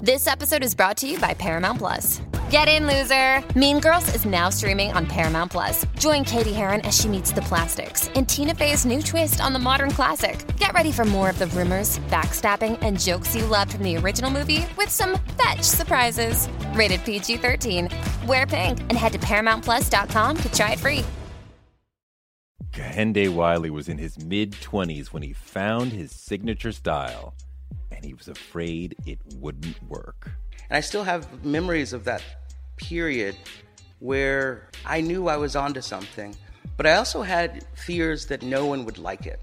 This episode is brought to you by Paramount Plus. Get in, loser! Mean Girls is now streaming on Paramount Plus. Join Cady Heron as she meets the plastics in Tina Fey's new twist on the modern classic. Get ready for more of the rumors, backstabbing, and jokes you loved from the original movie with some fetch surprises. Rated PG 13. Wear pink and head to ParamountPlus.com to try it free. Kehinde Wiley was in his mid 20s when he found his signature style and he was afraid it wouldn't work. And I still have memories of that period where I knew I was onto something, but I also had fears that no one would like it.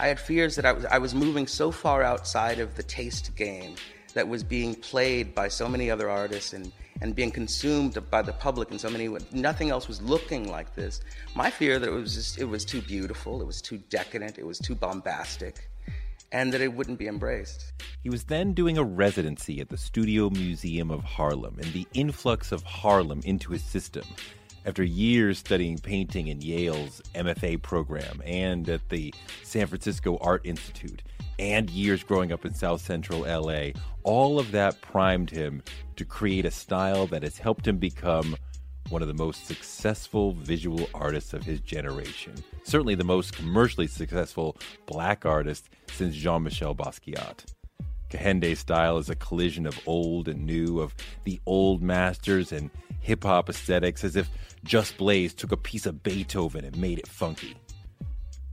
I had fears that I was, I was moving so far outside of the taste game that was being played by so many other artists and, and being consumed by the public and so many nothing else was looking like this my fear that it was just it was too beautiful it was too decadent it was too bombastic and that it wouldn't be embraced. He was then doing a residency at the Studio Museum of Harlem and the influx of Harlem into his system. After years studying painting in Yale's MFA program and at the San Francisco Art Institute, and years growing up in South Central LA, all of that primed him to create a style that has helped him become one of the most successful visual artists of his generation. Certainly the most commercially successful black artist since Jean Michel Basquiat. Kehinde's style is a collision of old and new, of the old masters and hip hop aesthetics, as if Just Blaze took a piece of Beethoven and made it funky.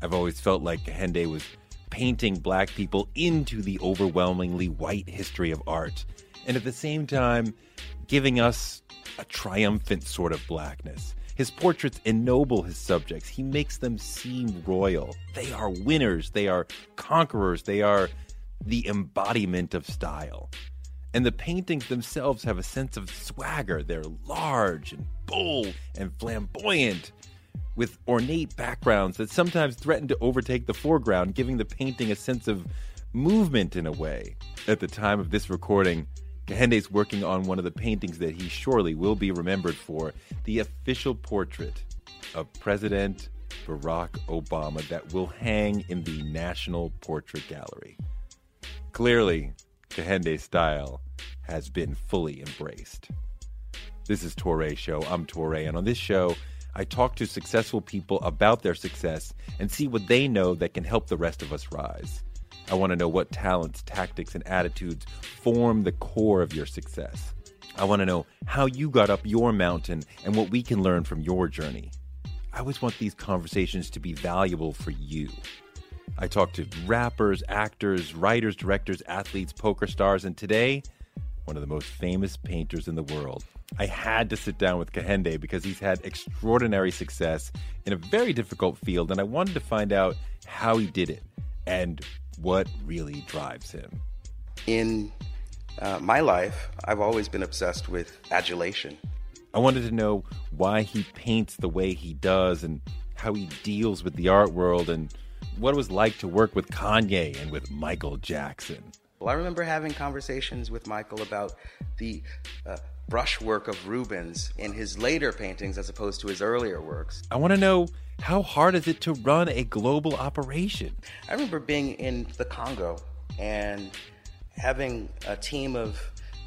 I've always felt like Kehinde was painting black people into the overwhelmingly white history of art, and at the same time, giving us a triumphant sort of blackness. His portraits ennoble his subjects. He makes them seem royal. They are winners. They are conquerors. They are the embodiment of style. And the paintings themselves have a sense of swagger. They're large and bold and flamboyant, with ornate backgrounds that sometimes threaten to overtake the foreground, giving the painting a sense of movement in a way. At the time of this recording, Kehinde's working on one of the paintings that he surely will be remembered for the official portrait of President Barack Obama that will hang in the National Portrait Gallery. Clearly, Kehinde's style has been fully embraced. This is Touré Show. I'm Touré, and on this show, I talk to successful people about their success and see what they know that can help the rest of us rise. I want to know what talents, tactics, and attitudes form the core of your success. I want to know how you got up your mountain and what we can learn from your journey. I always want these conversations to be valuable for you. I talk to rappers, actors, writers, directors, athletes, poker stars, and today, one of the most famous painters in the world. I had to sit down with Kehinde because he's had extraordinary success in a very difficult field, and I wanted to find out how he did it and what really drives him. In uh, my life, I've always been obsessed with adulation. I wanted to know why he paints the way he does and how he deals with the art world and what it was like to work with Kanye and with Michael Jackson. Well, I remember having conversations with Michael about the uh, brushwork of Rubens in his later paintings as opposed to his earlier works. I want to know how hard is it to run a global operation? I remember being in the Congo and having a team of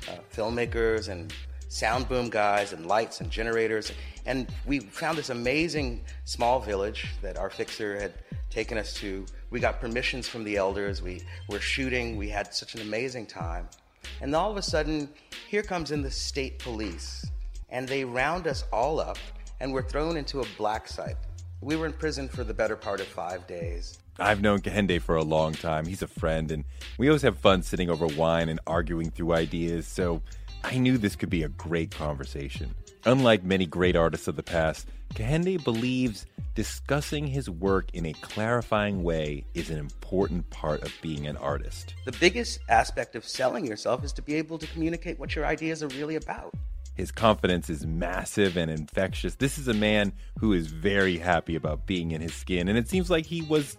uh, filmmakers and sound boom guys and lights and generators. And we found this amazing small village that our fixer had taken us to. We got permissions from the elders. We were shooting. We had such an amazing time. And all of a sudden, here comes in the state police. And they round us all up and we're thrown into a black site. We were in prison for the better part of five days. I've known Kehinde for a long time. He's a friend, and we always have fun sitting over wine and arguing through ideas. So I knew this could be a great conversation. Unlike many great artists of the past, Kehinde believes discussing his work in a clarifying way is an important part of being an artist. The biggest aspect of selling yourself is to be able to communicate what your ideas are really about. His confidence is massive and infectious. This is a man who is very happy about being in his skin, and it seems like he was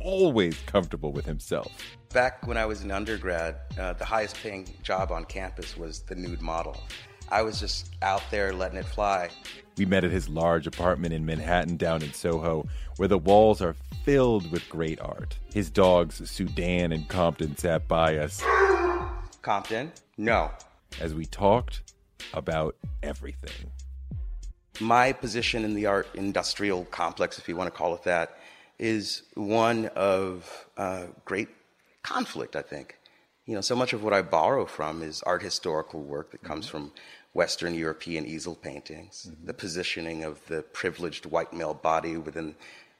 always comfortable with himself. Back when I was an undergrad, uh, the highest paying job on campus was the nude model. I was just out there letting it fly. We met at his large apartment in Manhattan down in Soho, where the walls are filled with great art. His dogs, Sudan and Compton, sat by us. Compton? No. As we talked about everything. My position in the art industrial complex, if you want to call it that, is one of uh, great conflict, I think. You know, so much of what I borrow from is art historical work that comes mm-hmm. from Western European easel paintings, mm-hmm. the positioning of the privileged white male body within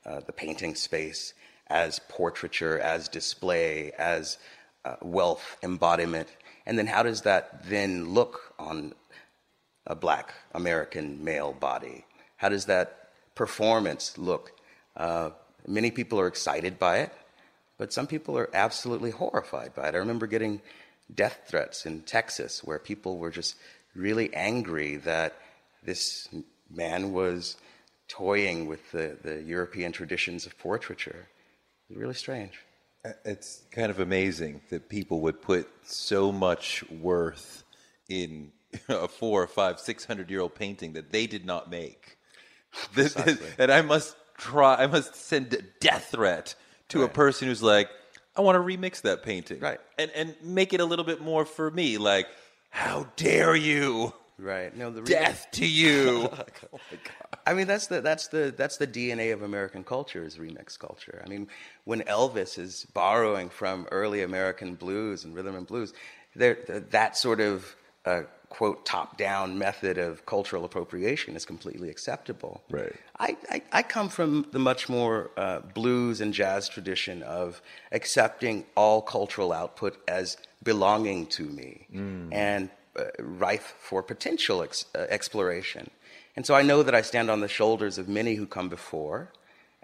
uh, the painting space as portraiture, as display, as uh, wealth embodiment. And then how does that then look on a black American male body? How does that performance look? Uh, many people are excited by it, but some people are absolutely horrified by it. I remember getting death threats in Texas where people were just really angry that this man was toying with the, the European traditions of portraiture. It's really strange. Uh, it's kind of amazing that people would put so much worth in a four or five, six hundred year old painting that they did not make. This, and I must try, I must send a death threat to right. a person who's like, I want to remix that painting, right, and and make it a little bit more for me. Like, how dare you? Right. No, the death to you. Oh, oh my god. I mean, that's the that's the that's the DNA of American culture is remix culture. I mean, when Elvis is borrowing from early American blues and rhythm and blues, there that sort of uh, quote top down method of cultural appropriation is completely acceptable. Right. I, I, I come from the much more uh, blues and jazz tradition of accepting all cultural output as belonging to me mm. and uh, rife for potential ex- uh, exploration. And so I know that I stand on the shoulders of many who come before.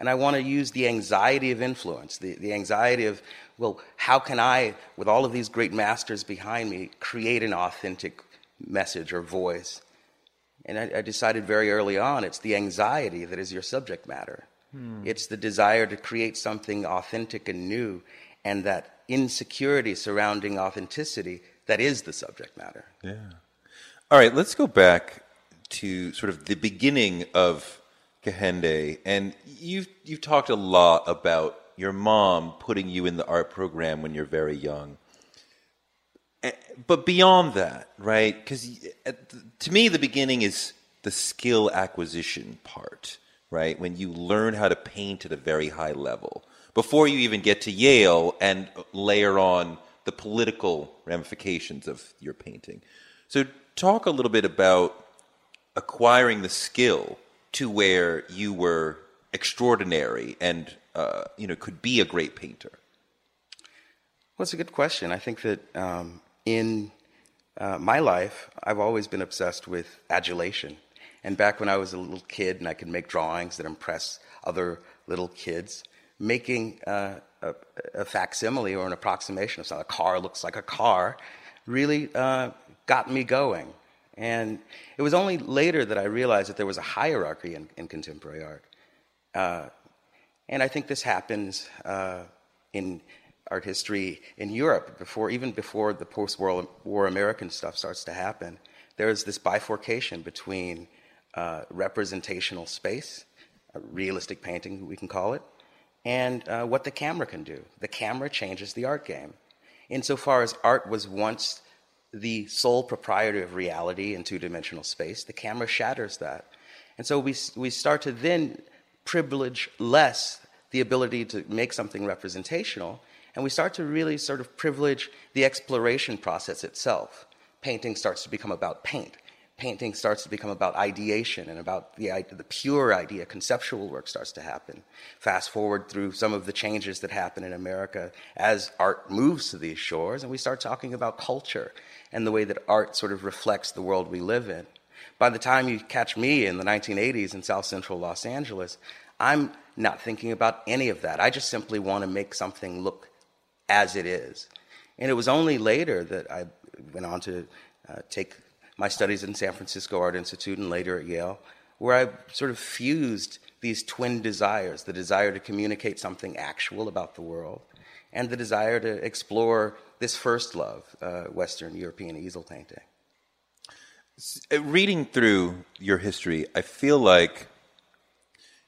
And I want to use the anxiety of influence, the, the anxiety of, well, how can I, with all of these great masters behind me, create an authentic message or voice. And I, I, decided very early on it's the anxiety that is your subject matter. Hmm. It's the desire to create something authentic and new, and that insecurity surrounding authenticity that is the subject matter. Yeah. All right, let's go back to sort of the beginning of Kehinde. And you've, you've talked a lot about your mom putting you in the art program when you're very young. Eh, but beyond that, right? Because to me, the beginning is the skill acquisition part, right? When you learn how to paint at a very high level before you even get to Yale and layer on the political ramifications of your painting. So, talk a little bit about acquiring the skill to where you were extraordinary and uh, you know could be a great painter. Well, it's a good question. I think that um, in uh, my life, I've always been obsessed with adulation. And back when I was a little kid and I could make drawings that impress other little kids, making uh, a, a, facsimile or an approximation of something, a car looks like a car, really uh, got me going. And it was only later that I realized that there was a hierarchy in, in contemporary art. Uh, and I think this happens uh, in art history in Europe, before, even before the post war American stuff starts to happen, there's this bifurcation between uh, representational space, realistic painting, we can call it, and uh, what the camera can do. The camera changes the art game. Insofar as art was once the sole proprietor of reality in two dimensional space, the camera shatters that. And so we, we start to then privilege less the ability to make something representational and we start to really sort of privilege the exploration process itself. Painting starts to become about paint. Painting starts to become about ideation and about the, the pure idea. Conceptual work starts to happen. Fast forward through some of the changes that happen in America as art moves to these shores, and we start talking about culture and the way that art sort of reflects the world we live in. By the time you catch me in the 1980s in South Central Los Angeles, I'm not thinking about any of that. I just simply want to make something look as it is. And it was only later that I went on to uh, take my studies in San Francisco Art Institute and later at Yale, where I sort of fused these twin desires the desire to communicate something actual about the world and the desire to explore this first love, uh, Western European easel painting. Uh, reading through your history, I feel like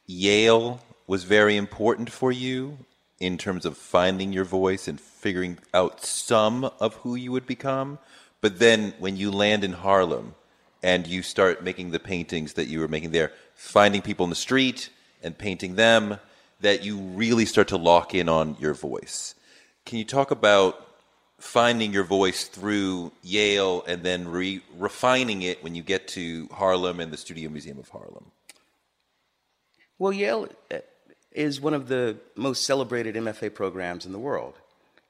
Yale was very important for you in terms of finding your voice and figuring out some of who you would become. But then when you land in Harlem and you start making the paintings that you were making there, finding people in the street and painting them, that you really start to lock in on your voice. Can you talk about finding your voice through Yale and then re- refining it when you get to Harlem and the Studio Museum of Harlem? Well, Yale uh, is one of the most celebrated MFA programs in the world.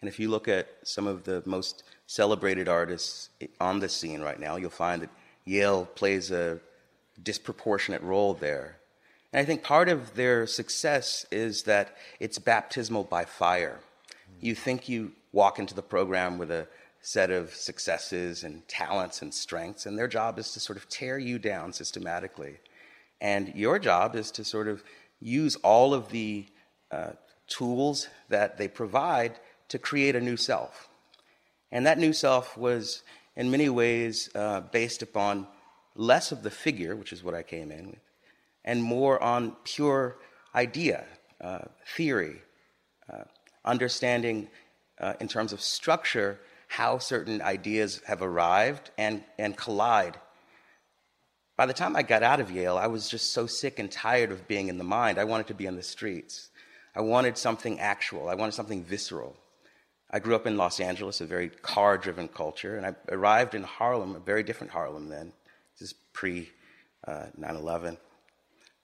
And if you look at some of the most celebrated artists on the scene right now, you'll find that Yale plays a disproportionate role there. And I think part of their success is that it's baptismal by fire. You think you walk into the program with a set of successes and talents and strengths, and their job is to sort of tear you down systematically. And your job is to sort of use all of the uh, tools that they provide to create a new self. And that new self was, in many ways, uh, based upon less of the figure, which is what I came in with, and more on pure idea, uh, theory, uh, understanding uh, in terms of structure how certain ideas have arrived and, and collide. By the time I got out of Yale, I was just so sick and tired of being in the mind. I wanted to be on the streets. I wanted something actual, I wanted something visceral. I grew up in Los Angeles, a very car driven culture, and I arrived in Harlem, a very different Harlem then. This is pre uh, 9 11,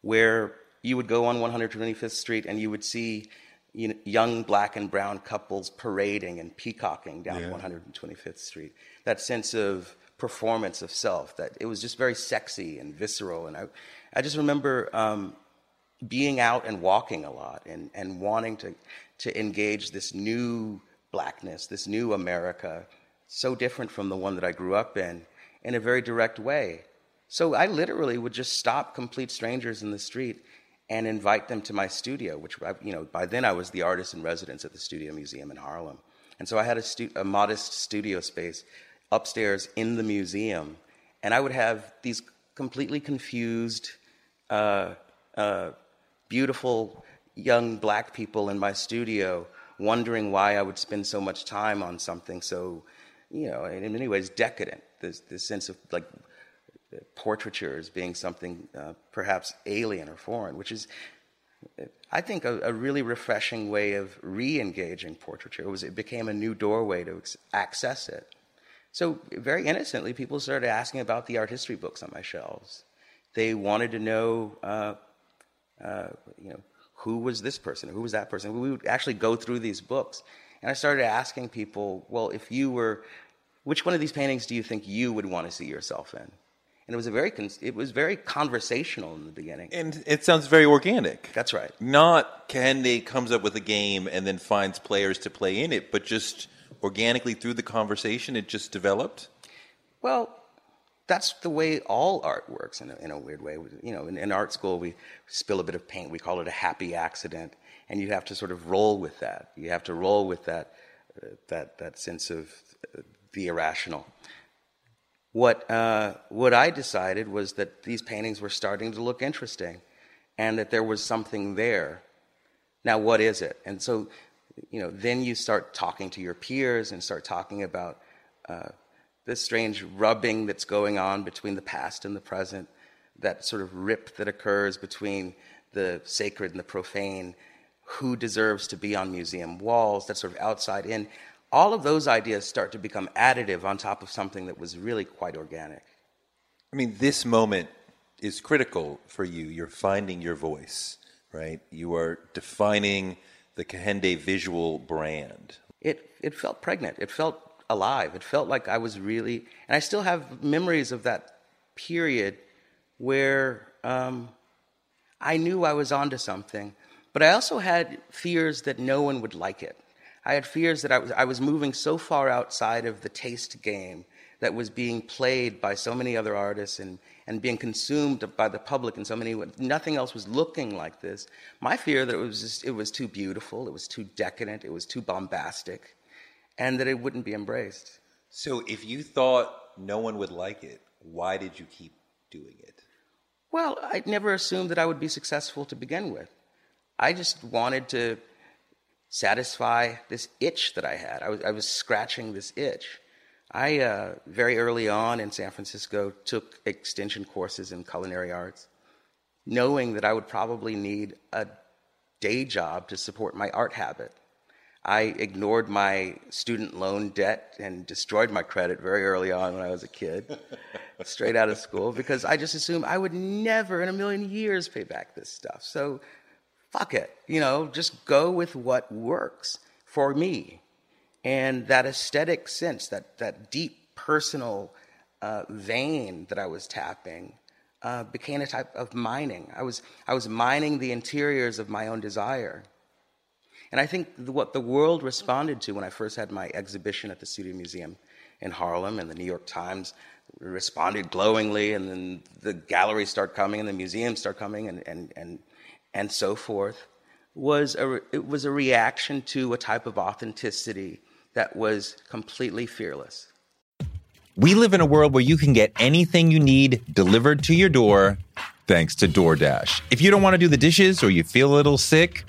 where you would go on 125th Street and you would see you know, young black and brown couples parading and peacocking down yeah. 125th Street. That sense of performance of self, that it was just very sexy and visceral. And I, I just remember um, being out and walking a lot and, and wanting to, to engage this new blackness, this new America, so different from the one that I grew up in, in a very direct way. So I literally would just stop complete strangers in the street and invite them to my studio, which, you know, by then I was the artist in residence at the Studio Museum in Harlem. And so I had a, stu- a modest studio space upstairs in the museum, and I would have these completely confused, uh, uh, beautiful young black people in my studio wondering why I would spend so much time on something so, you know, in many ways decadent. This, this sense of like portraiture as being something uh, perhaps alien or foreign, which is, I think, a, a really refreshing way of re-engaging portraiture. It was it became a new doorway to access it. So very innocently, people started asking about the art history books on my shelves. They wanted to know, uh, uh, you know, who was this person? Who was that person? We would actually go through these books. And I started asking people, well, if you were, which one of these paintings do you think you would want to see yourself in? And it was a very, it was very conversational in the beginning. And it sounds very organic. That's right. Not Candy comes up with a game and then finds players to play in it, but just organically through the conversation, it just developed. Well, that's the way all art works in a, in a weird way. You know, in, in, art school, we spill a bit of paint. We call it a happy accident, and you have to sort of roll with that. You have to roll with that, uh, that, that sense of uh, the irrational. What, uh, what I decided was that these paintings were starting to look interesting, and that there was something there. Now, what is it? And so, you know, then you start talking to your peers and start talking about uh, this strange rubbing that's going on between the past and the present, that sort of rip that occurs between the sacred and the profane, who deserves to be on museum walls, that sort of outside in. All of those ideas start to become additive on top of something that was really quite organic. I mean, this moment is critical for you. You're finding your voice, right? You are defining the Kehinde visual brand. It it felt pregnant. It felt alive. It felt like I was really, and I still have memories of that period where um, I knew I was onto something, but I also had fears that no one would like it. I had fears that I was, I was moving so far outside of the taste game that was being played by so many other artists and, and being consumed by the public in so many ways. Nothing else was looking like this. My fear that it was just, it was too beautiful, it was too decadent, it was too bombastic, and that it wouldn't be embraced. So if you thought no one would like it, why did you keep doing it? Well, I never assumed that I would be successful to begin with. I just wanted to satisfy this itch that I had. I was, I was scratching this itch. I, uh, very early on in San Francisco, took extension courses in culinary arts, knowing that I would probably need a day job to support my art habit. I ignored my student loan debt and destroyed my credit very early on when I was a kid, straight out of school, because I just assumed I would never in a million years pay back this stuff. So fuck it, you know, just go with what works for me. And that aesthetic sense, that, that deep personal uh, vein that I was tapping, uh, became a type of mining. I was, I was mining the interiors of my own desire. And I think what the world responded to when I first had my exhibition at the Studio Museum in Harlem and the New York Times responded glowingly, and then the galleries start coming and the museums start coming and, and, and and so forth was a, it was a reaction to a type of authenticity that was completely fearless. We live in a world where you can get anything you need delivered to your door thanks to DoorDash. If you don't want to do the dishes or you feel a little sick,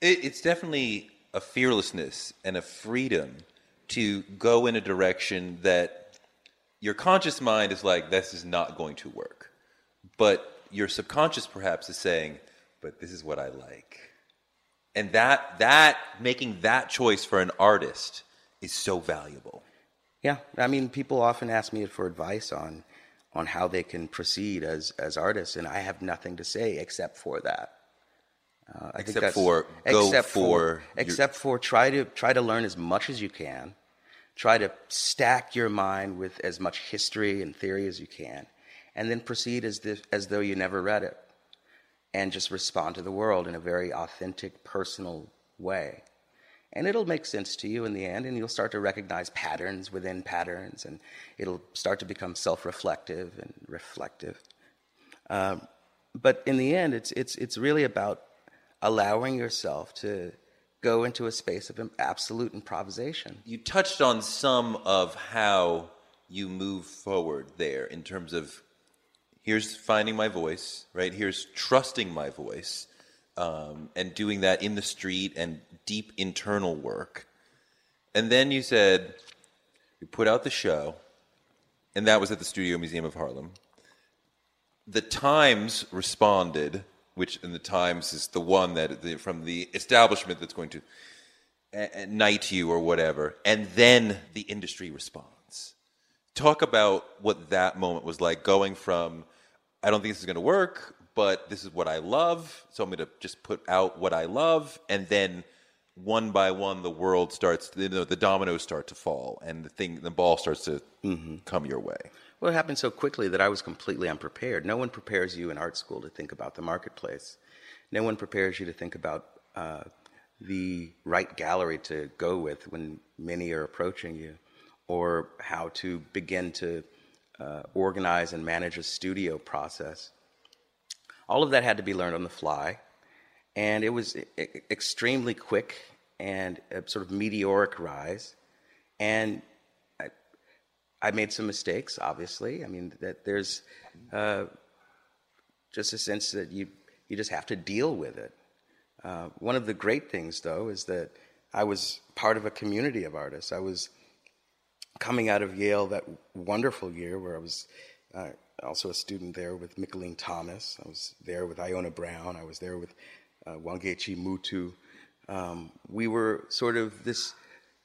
It, it's definitely a fearlessness and a freedom to go in a direction that your conscious mind is like, this is not going to work. But your subconscious perhaps is saying, but this is what I like. And that, that, making that choice for an artist is so valuable. Yeah, I mean, people often ask me for advice on on how they can proceed as as artists, and I have nothing to say except for that. Uh, I except for go except for, for except for try to try to learn as much as you can. Try to stack your mind with as much history and theory as you can, and then proceed as as though you never read it, and just respond to the world in a very authentic, personal way and it'll make sense to you in the end and you'll start to recognize patterns within patterns and it'll start to become self-reflective and reflective um, but in the end it's, it's, it's really about allowing yourself to go into a space of absolute improvisation you touched on some of how you move forward there in terms of here's finding my voice right here's trusting my voice um, and doing that in the street and deep internal work. And then you said, you put out the show, and that was at the Studio Museum of Harlem. The Times responded, which in the Times is the one that the, from the establishment that's going to knight you or whatever, and then the industry responds. Talk about what that moment was like, going from I don't think this is going to work but this is what I love. So I'm going to just put out what I love, and then one by one, the world starts, you know, the dominoes start to fall, and the thing, the ball starts to mm-hmm. come your way. Well, it happened so quickly that I was completely unprepared. No one prepares you in art school to think about the marketplace. No one prepares you to think about uh, the right gallery to go with when many are approaching you, or how to begin to uh, organize and manage a studio process. All of that had to be learned on the fly. And it was extremely quick and a sort of meteoric rise. And I made some mistakes, obviously. I mean, that there's uh, just a sense that you, you just have to deal with it. Uh, one of the great things, though, is that I was part of a community of artists. I was coming out of Yale that wonderful year where I was uh, also a student there with Mickalene Thomas. I was there with Iona Brown. I was there with uh, Wangechi Mutu. Um, we were sort of this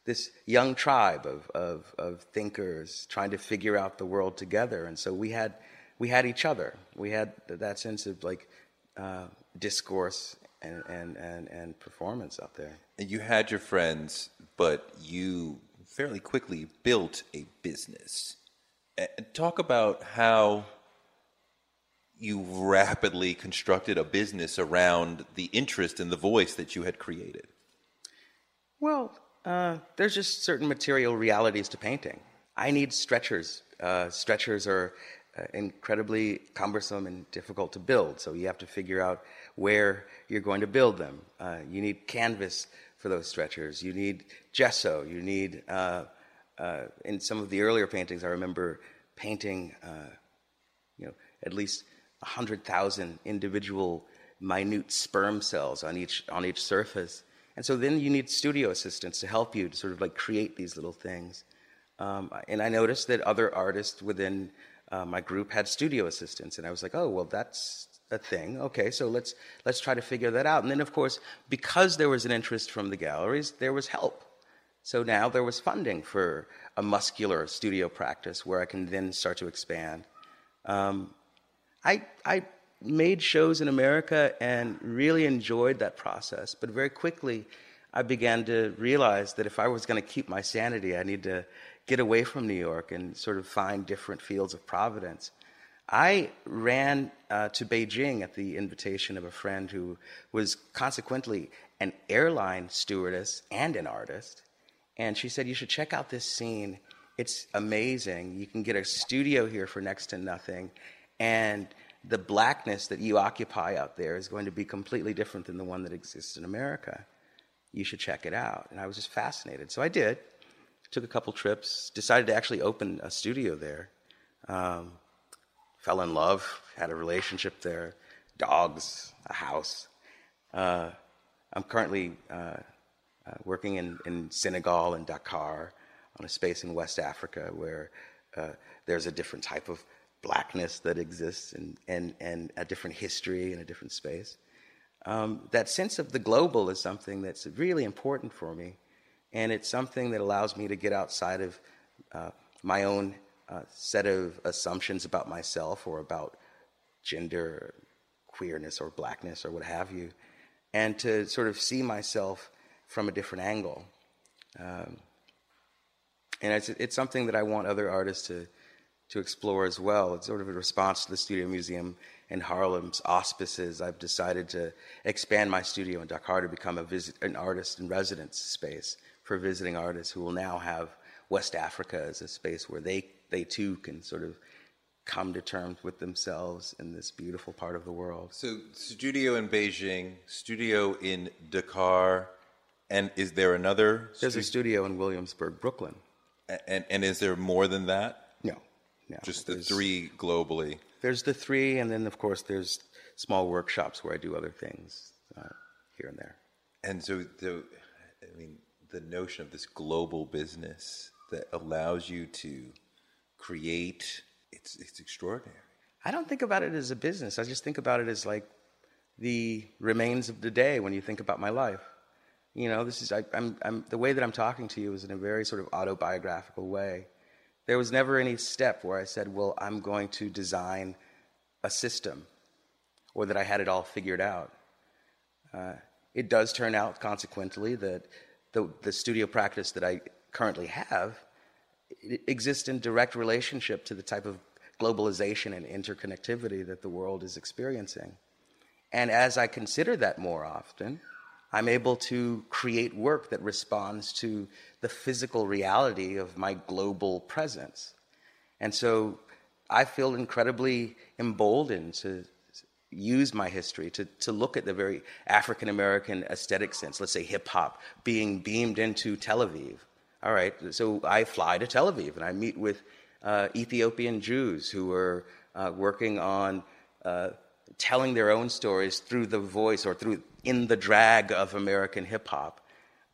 this young tribe of, of, of thinkers trying to figure out the world together, and so we had we had each other. We had that sense of like uh, discourse and, and, and, and performance out there. And you had your friends, but you fairly quickly built a business talk about how you rapidly constructed a business around the interest and the voice that you had created. Well, uh, there's just certain material realities to painting. I need stretchers. Uh, stretchers are uh, incredibly cumbersome and difficult to build, so you have to figure out where you're going to build them. Uh, you need canvas for those stretchers. You need gesso. You need uh, uh, in some of the earlier paintings, I remember painting, you know, at least hundred thousand individual minute sperm cells on each on each surface. And so then you need studio assistants to help you to sort of like create these little things. Um, and I noticed that other artists within uh, my group had studio assistants, and I was like, oh well, that's a thing. Okay, so let's let's try to figure that out. And then, of course, because there was an interest from the galleries, there was help. So now there was funding for a muscular studio practice where I can then start to expand. Um, I, I made shows in America and really enjoyed that process, but very quickly I began to realize that if I was going to keep my sanity, I need to get away from New York and sort of find different fields of providence. I ran uh, to Beijing at the invitation of a friend who was consequently an airline stewardess and an artist. And she said, You should check out this scene. It's amazing. You can get a studio here for next to nothing. And the blackness that you occupy out there is going to be completely different than the one that exists in America. You should check it out. And I was just fascinated. So I did. Took a couple trips, decided to actually open a studio there. Um, fell in love, had a relationship there, dogs, a house. Uh, I'm currently uh, uh, working in, in Senegal and Dakar on a space in West Africa where uh, there's a different type of blackness that exists and, and, and a different history and a different space. Um, that sense of the global is something that's really important for me. And it's something that allows me to get outside of uh, my own uh, set of assumptions about myself or about gender, queerness, or blackness, or what have you, and to sort of see myself from a different angle. Um, and it's, it's something that I want other artists to, to explore as well. It's sort of a response to the Studio Museum in Harlem's auspices. I've decided to expand my studio in Dakar to become a visit, an artist in residence space for visiting artists who will now have West Africa as a space where they, they too can sort of come to terms with themselves in this beautiful part of the world. So, studio in Beijing, studio in Dakar, and is there another? There's stu- a studio in Williamsburg, Brooklyn. And, and is there more than that? No. Just the three globally. There's the three, and then of course there's small workshops where I do other things uh, here and there. And so, the, I mean, the notion of this global business that allows you to create, it's it's extraordinary. I don't think about it as a business. I just think about it as like the remains of the day when you think about my life. You know, this is I, I'm, I'm the way that I'm talking to you is in a very sort of autobiographical way. There was never any step where I said, "Well, I'm going to design a system," or that I had it all figured out. Uh, it does turn out, consequently, that the, the studio practice that I currently have exists in direct relationship to the type of globalization and interconnectivity that the world is experiencing. And as I consider that more often, I'm able to create work that responds to the physical reality of my global presence. And so I feel incredibly emboldened to use my history to, to look at the very African American aesthetic sense, let's say hip hop, being beamed into Tel Aviv. All right, so I fly to Tel Aviv and I meet with uh, Ethiopian Jews who are uh, working on uh, telling their own stories through the voice or through in the drag of American hip hop.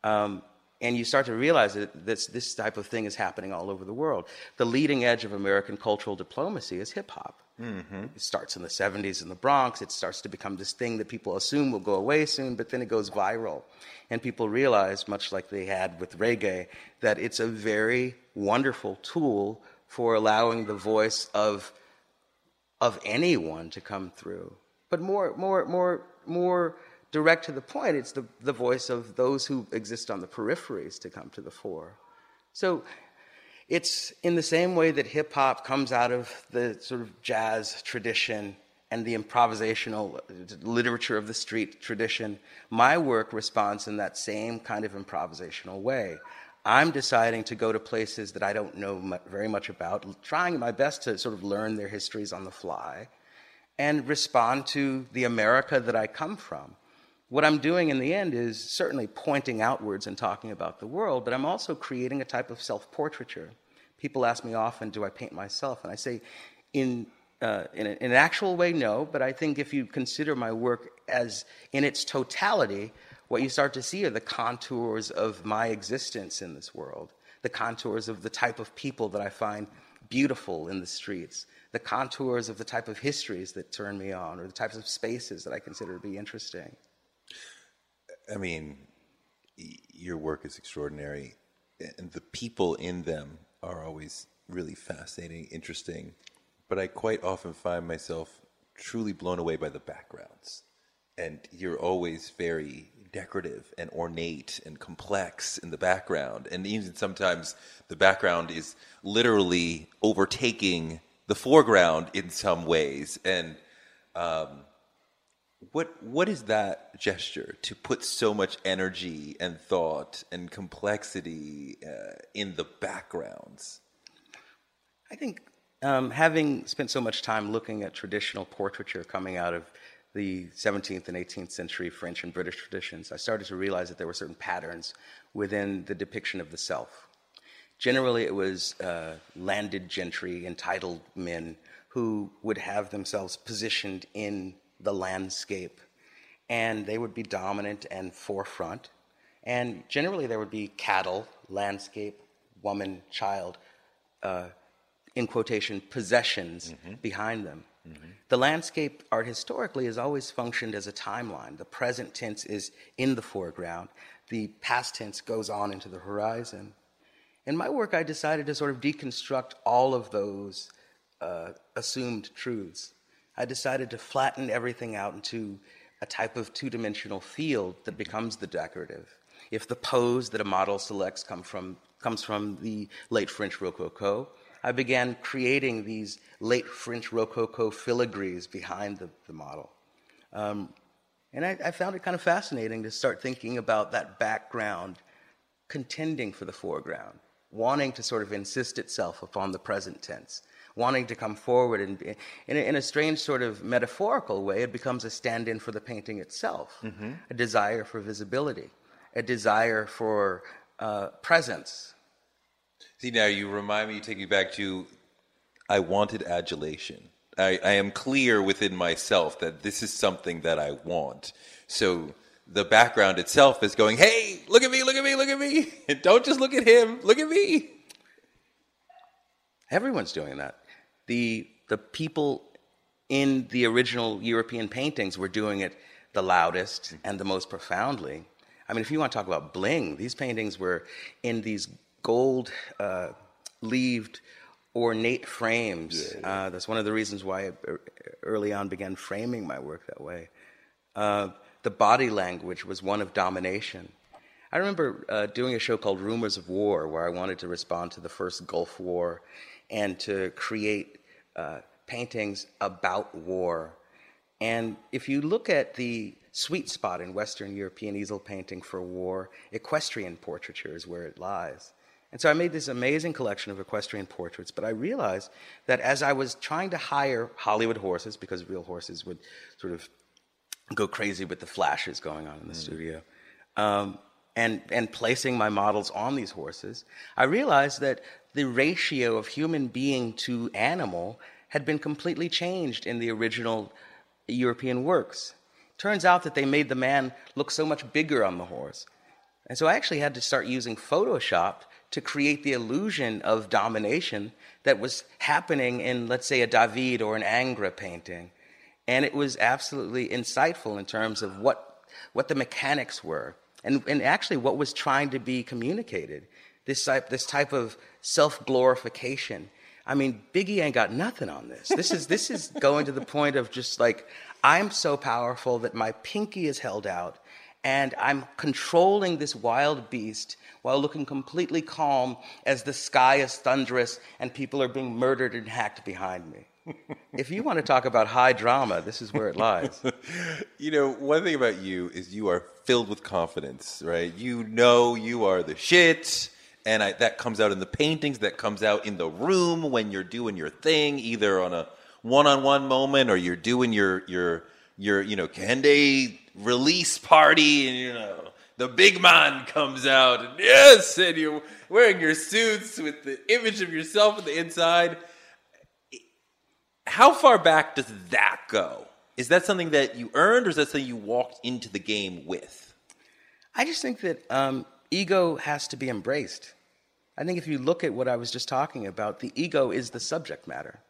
Um, and you start to realize that this, this type of thing is happening all over the world. The leading edge of American cultural diplomacy is hip hop. Mm-hmm. It starts in the 70s in the Bronx. It starts to become this thing that people assume will go away soon, but then it goes viral. And people realize, much like they had with reggae, that it's a very wonderful tool for allowing the voice of, of anyone to come through. But more, more, more, more direct to the point, it's the, the voice of those who exist on the peripheries to come to the fore. So it's in the same way that hip hop comes out of the sort of jazz tradition and the improvisational literature of the street tradition. My work responds in that same kind of improvisational way. I'm deciding to go to places that I don't know very much about, trying my best to sort of learn their histories on the fly and respond to the America that I come from what I'm doing in the end is certainly pointing outwards and talking about the world, but I'm also creating a type of self portraiture. People ask me often, do I paint myself? And I say, in, uh, in, a, in, an actual way, no, but I think if you consider my work as in its totality, what you start to see are the contours of my existence in this world, the contours of the type of people that I find beautiful in the streets, the contours of the type of histories that turn me on, or the types of spaces that I consider to be interesting. I mean, your work is extraordinary, and the people in them are always really fascinating, interesting. But I quite often find myself truly blown away by the backgrounds. And you're always very decorative and ornate and complex in the background. And even sometimes the background is literally overtaking the foreground in some ways. And um, what what is that gesture to put so much energy and thought and complexity uh, in the backgrounds? I think um, having spent so much time looking at traditional portraiture coming out of the 17th and 18th century French and British traditions, I started to realize that there were certain patterns within the depiction of the self. Generally, it was uh, landed gentry, entitled men who would have themselves positioned in the landscape. And they would be dominant and forefront. And generally, there would be cattle, landscape, woman, child, uh, in quotation, possessions mm-hmm. behind them. Mm-hmm. The landscape art historically has always functioned as a timeline. The present tense is in the foreground, the past tense goes on into the horizon. In my work, I decided to sort of deconstruct all of those uh, assumed truths. I decided to flatten everything out into a type of two dimensional field that becomes the decorative. If the pose that a model selects come from, comes from the late French Rococo, I began creating these late French Rococo filigrees behind the, the model. Um, and I, I, found it kind of fascinating to start thinking about that background contending for the foreground, wanting to sort of insist itself upon the present tense, wanting to come forward. And in, a, in a strange sort of metaphorical way, it becomes a stand in for the painting itself, mm-hmm. a desire for visibility, a desire for uh, presence. See, now you remind me, you take me back to I wanted adulation. I, I am clear within myself that this is something that I want. So the background itself is going, hey, look at me, look at me, look at me. And don't just look at him, look at me. Everyone's doing that. The, the people in the original European paintings were doing it the loudest and the most profoundly. I mean, if you want to talk about bling, these paintings were in these gold uh, leaved ornate frames. Yeah, yeah. Uh, that's one of the reasons why I early on began framing my work that way. Uh, the body language was one of domination. I remember uh, doing a show called Rumors of War, where I wanted to respond to the first Gulf War and to create uh, paintings about war. And if you look at the sweet spot in Western European easel painting for war, equestrian portraiture is where it lies. And so I made this amazing collection of equestrian portraits, but I realized that as I was trying to hire Hollywood horses, because real horses would sort of go crazy with the flashes going on in the mm. studio, um, and, and placing my models on these horses, I realized that the ratio of human being to animal had been completely changed in the original European works. Turns out that they made the man look so much bigger on the horse. And so I actually had to start using Photoshop to create the illusion of domination that was happening in, let's say, a David or an Ingres painting. And it was absolutely insightful in terms of what, what the mechanics were and, and actually what was trying to be communicated. This type, this type of self glorification. I mean, Biggie ain't got nothing on this. This is, this is going to the point of just like, I'm so powerful that my pinky is held out and I'm controlling this wild beast while looking completely calm as the sky is thunderous and people are being murdered and hacked behind me. If you want to talk about high drama, this is where it lies. you know, one thing about you is you are filled with confidence, right? You know you are the shit. And I, that comes out in the paintings, that comes out in the room when you're doing your thing, either on a one-on-one moment or you're doing your your your you know Kehinde release party, and you know the big man comes out, and yes, and you're wearing your suits with the image of yourself on the inside. How far back does that go? Is that something that you earned, or is that something you walked into the game with? I just think that um, ego has to be embraced. I think if you look at what I was just talking about, the ego is the subject matter.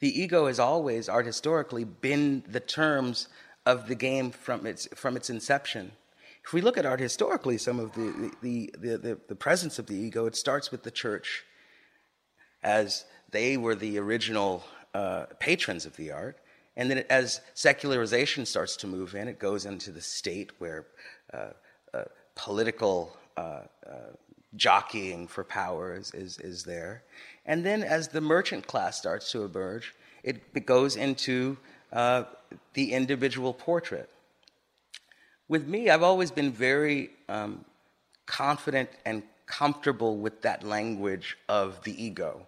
The ego has always, art historically, been the terms of the game from its, from its inception. If we look at art historically, some of the, the, the, the, the presence of the ego, it starts with the church, as they were the original uh, patrons of the art. And then, as secularization starts to move in, it goes into the state where uh, uh, political uh, uh, jockeying for power is, is, is there. And then as the merchant class starts to emerge, it, it goes into the individual portrait. With me, I've always been very um, confident and comfortable with that language of the ego.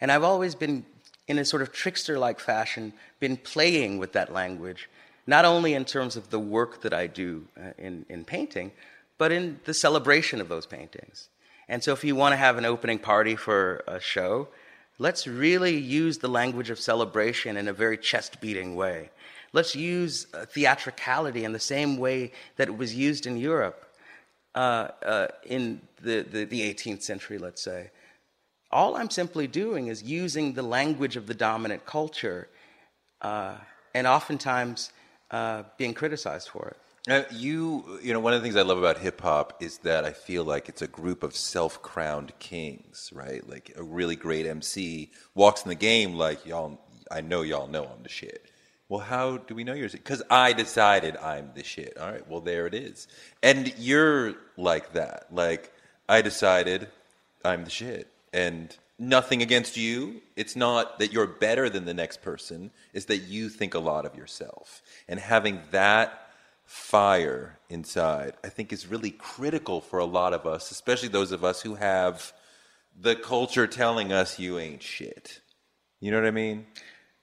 And I've always been, in a sort of trickster like fashion, been playing with that language, not only in terms of the work that I do uh, in, in painting, but in the celebration of those paintings. And so, if you want to have an opening party for a show, let's really use the language of celebration in a very chest beating way. Let's use uh, theatricality in the same way that it was used in Europe. uh, uh, in the, the, the 18th century, let's say. All I'm simply doing is using the language of the dominant culture uh, and oftentimes uh, being criticized for it. Uh, you, you know, one of the things I love about hip hop is that I feel like it's a group of self-crowned kings, right? Like a really great MC walks in the game like y'all. I know y'all know I'm the shit. Well, how do we know yours? Because I decided I'm the shit. All right, well there it is. And you're like that. Like I decided I'm the shit, and nothing against you. It's not that you're better than the next person. It's that you think a lot of yourself, and having that fire inside, I think is really critical for a lot of us, especially those of us who have the culture telling us you ain't shit. You know what I mean?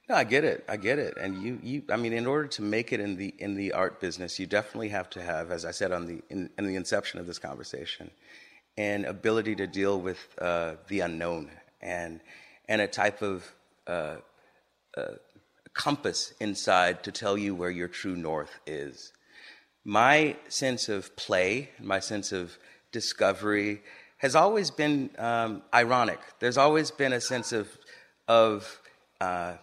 No, I get it. I get it. And you, you, I mean, in order to make it in the in the art business, you definitely have to have, as I said on the in, in the inception of this conversation, an ability to deal with uh, the unknown and and a type of uh, uh, compass inside to tell you where your true north is my sense of play, my sense of discovery has always been um, ironic. There's always been a sense of, of uh,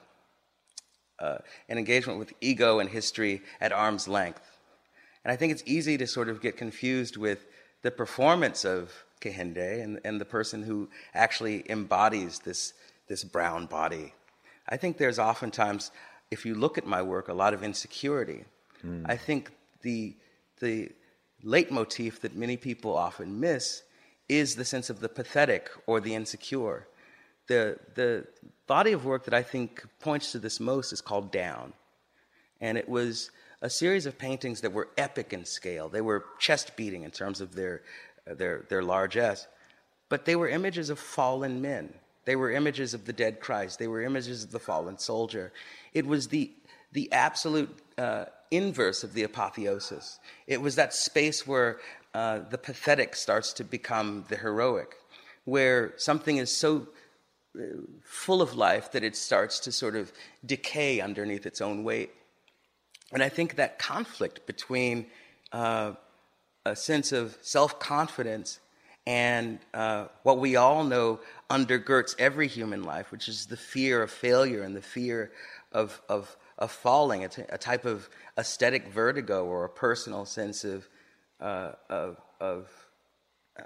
uh, an engagement with ego and history at arm's length. And I think it's easy to sort of get confused with the performance of Kehinde and, and the person who actually embodies this, this brown body. I think there's oftentimes, if you look at my work, a lot of insecurity. Mm. I think the, the leitmotif that many people often miss is the sense of the pathetic or the insecure. The, the body of work that I think points to this most is called Down. And it was a series of paintings that were epic in scale. They were chest beating in terms of their, their, their largesse, but they were images of fallen men. They were images of the dead Christ. They were images of the fallen soldier. It was the, the absolute uh, inverse of the apotheosis. It was that space where uh, the pathetic starts to become the heroic, where something is so uh, full of life that it starts to sort of decay underneath its own weight. And I think that conflict between uh, a sense of self confidence and uh, what we all know undergirds every human life, which is the fear of failure and the fear of, of of falling, a, t- a type of aesthetic vertigo or a personal sense of, uh, of, of uh,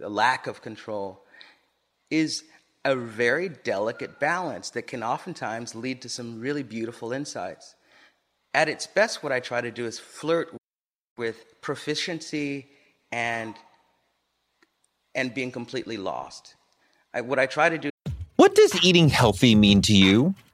a lack of control, is a very delicate balance that can oftentimes lead to some really beautiful insights. At its best, what I try to do is flirt with proficiency and, and being completely lost. I, what I try to do. What does eating healthy mean to you?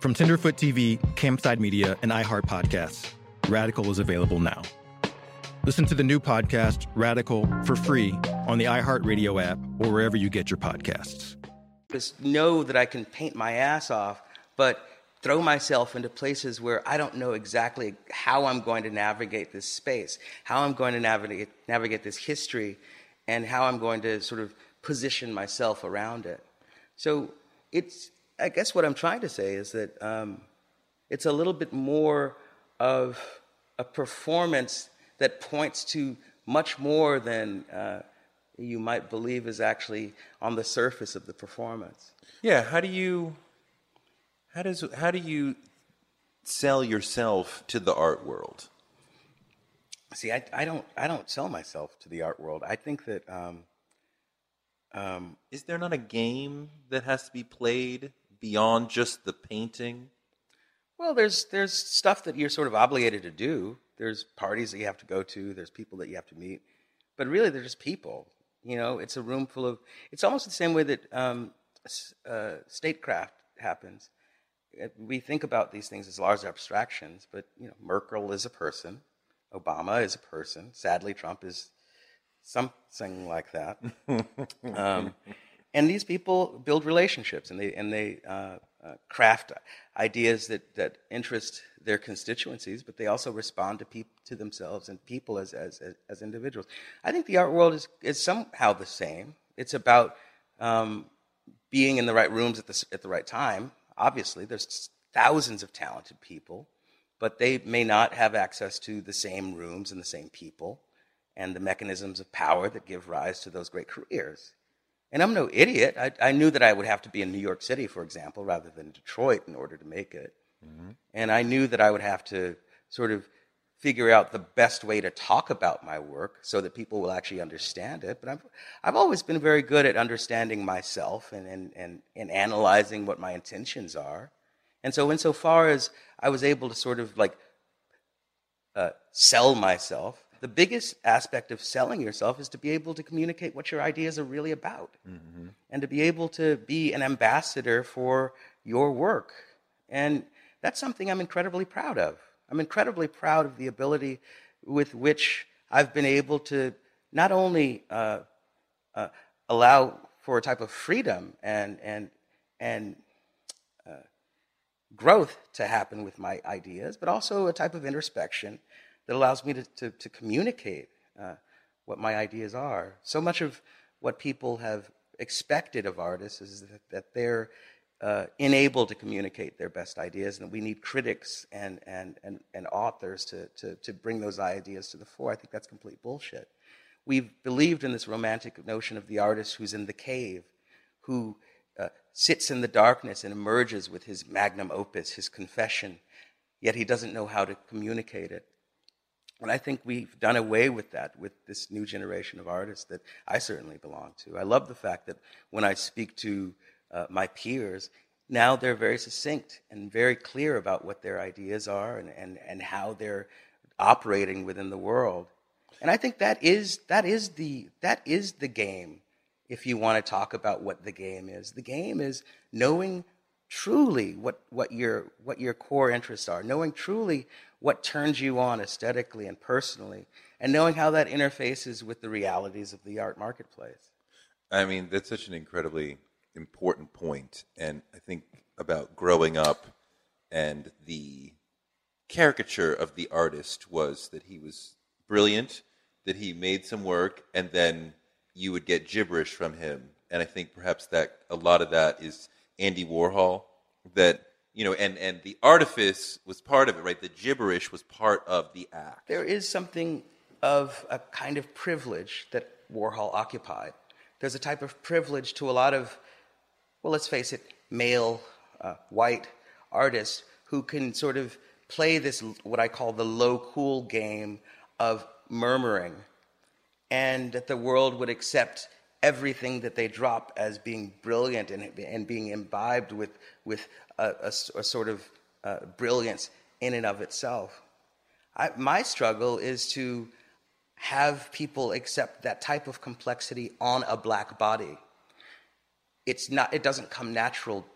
From Tenderfoot TV, Campside Media, and iHeart Podcasts, Radical is available now. Listen to the new podcast, Radical, for free on the iHeartRadio app or wherever you get your podcasts. Just know that I can paint my ass off, but throw myself into places where I don't know exactly how I'm going to navigate this space, how I'm going to navigate, navigate this history, and how I'm going to sort of position myself around it. So it's, I guess what I'm trying to say is that um, it's a little bit more of a performance that points to much more than uh, you might believe is actually on the surface of the performance. Yeah, how do you how does how do you sell yourself to the art world? See, I, I don't I don't sell myself to the art world. I think that um, um, Is there not a game that has to be played beyond just the painting? well, there's there's stuff that you're sort of obligated to do. There's parties that you have to go to. There's people that you have to meet, but really they're just people. You know, it's a room full of. It's almost the same way that um, uh, statecraft happens. Uh, We think about these things as large abstractions, but you know, Merkel is a person, Obama is a person. Sadly, Trump is something like that. um, and these people build relationships, and they and they uh, uh, craft ideas that that interest their constituencies, but they also respond to peop- to themselves and people as, as as individuals. I think the art world is is somehow the same. It's about um, being in the right rooms at the at the right time. Obviously, there's thousands of talented people, but they may not have access to the same rooms and the same people and the mechanisms of power that give rise to those great careers. And I'm no idiot. I, I knew that I would have to be in New York City, for example, rather than Detroit in order to make it. And I knew that I would have to sort of figure out the best way to talk about my work so that people will actually understand it. But I've, I've always been very good at understanding myself and, and, and, and analyzing what my intentions are. And so, insofar as I was able to sort of like uh, sell myself, the biggest aspect of selling yourself is to be able to communicate what your ideas are really about and to be able to be an ambassador for your work. And that's something I'm incredibly proud of. I'm incredibly proud of the ability with which I've been able to not only uh, uh, allow for a type of freedom and, and, and growth to happen with my ideas, but also a type of introspection that allows me to, to, to communicate uh, what my ideas are. So much of what people have expected of artists is that, that they're uh, enabled to communicate their best ideas, and we need critics and, and, and, and authors to, to, to bring those ideas to the fore. I think that's complete bullshit. We've believed in this romantic notion of the artist who's in the cave, who uh, sits in the darkness and emerges with his magnum opus, his confession, yet he doesn't know how to communicate it. And I think we've done away with that with this new generation of artists that I certainly belong to. I love the fact that when I speak to uh, my peers, now they're very succinct and very clear about what their ideas are and, and, and how they're operating within the world. And I think that is, that, is the, that is the game if you want to talk about what the game is. The game is knowing truly what, what, your, what your core interests are, knowing truly what turns you on aesthetically and personally, and knowing how that interfaces with the realities of the art marketplace. I mean, that's such an incredibly important point, and I think about growing up and the caricature of the artist was that he was brilliant, that he made some work, and then you would get gibberish from him. And I think perhaps that a lot of that is Andy Warhol. That you know, and and the artifice was part of it, right? The gibberish was part of the act. There is something of a kind of privilege that Warhol occupied. There's a type of privilege to a lot of, well, let's face it, male, uh, white artists who can sort of play this, what I call the low cool game of murmuring, and that the world would accept everything that they drop as being brilliant and, and being imbibed with, with a, a a sort of uh, brilliance in and of itself. I, my struggle is to have people accept that type of complexity on a black body. It's not, it doesn't come natural,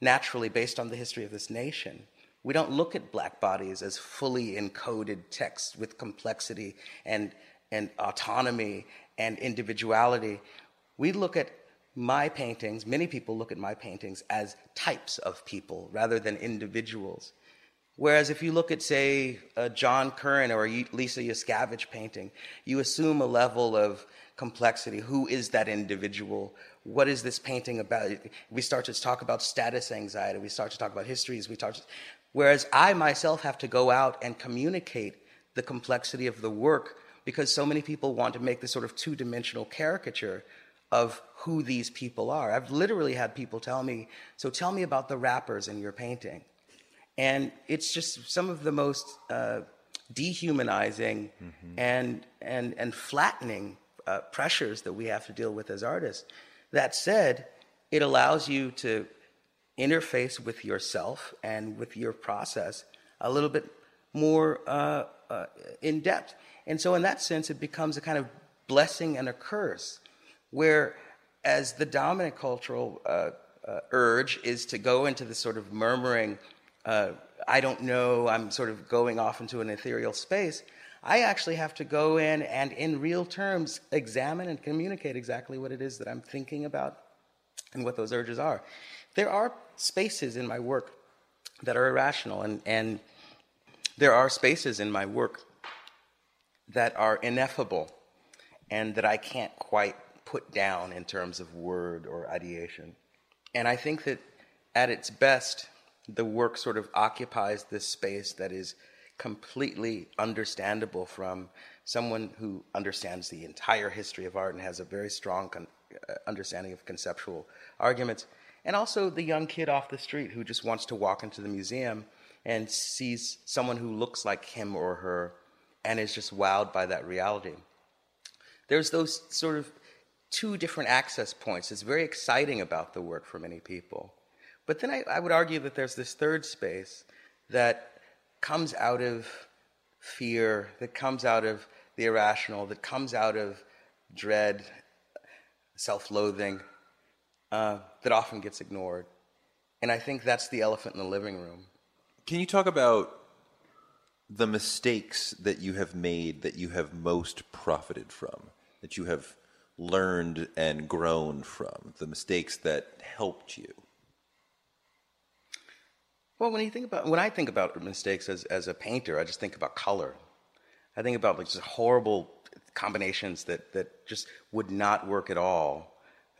naturally based on the history of this nation. We don't look at black bodies as fully encoded texts with complexity and, and autonomy and individuality. We look at my paintings, many people look at my paintings as types of people rather than individuals. Whereas if you look at, say, a John Currin or Lisa Yuskavage painting, you assume a level of complexity. Who is that individual? what is this painting about? We start to talk about status anxiety. We start to talk about histories. We start to, whereas I myself have to go out and communicate the complexity of the work because so many people want to make this sort of two-dimensional caricature of who these people are. I've literally had people tell me, "So tell me about the rappers in your painting," and it's just some of the most uh, dehumanizing mm-hmm. and and and flattening uh, pressures that we have to deal with as artists. That said, it allows you to interface with yourself and with your process a little bit more uh, uh, in depth. And so, in that sense, it becomes a kind of blessing and a curse, where as the dominant cultural uh, uh urge is to go into this sort of murmuring, uh, I don't know, I'm sort of going off into an ethereal space. I actually have to go in and, in real terms, examine and communicate exactly what it is that I'm thinking about and what those urges are. There are spaces in my work that are irrational, and, and there are spaces in my work that are ineffable and that I can't quite put down in terms of word or ideation. And I think that at its best, the work sort of occupies this space that is completely understandable from someone who understands the entire history of art and has a very strong con- uh, understanding of conceptual arguments. And also the young kid off the street who just wants to walk into the museum and sees someone who looks like him or her and is just wowed by that reality. There's those sort of two different access points. It's very exciting about the work for many people. But then I, I would argue that there's this third space that comes out of fear, that comes out of the irrational, that comes out of dread, self loathing, uh, that often gets ignored. And I think that's the elephant in the living room. Can you talk about the mistakes that you have made that you have most profited from, that you have learned and grown from, the mistakes that helped you? Well, when you think about when I think about mistakes as as a painter, I just think about color. I think about like just horrible combinations that that just would not work at all,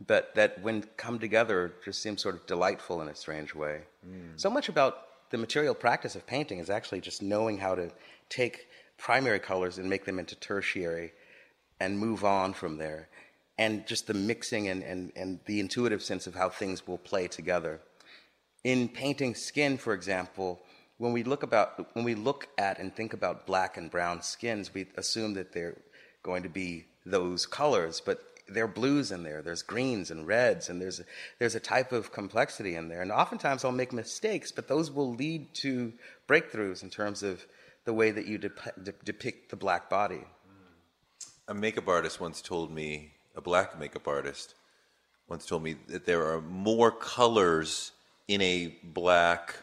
but that when come together just seem sort of delightful in a strange way. Mm. So much about the material practice of painting is actually just knowing how to take primary colors and make them into tertiary and move on from there. And just the mixing and, and, and the intuitive sense of how things will play together in painting skin, for example, when we look about when we look at and think about black and brown skins, we assume that they're going to be those colors, but there are blues in there. There's greens and reds, and there's there's a type of complexity in there. And oftentimes I'll make mistakes, but those will lead to breakthroughs in terms of the way that you de- de- depict the black body. A makeup artist once told me, a black makeup artist once told me that there are more colors in a black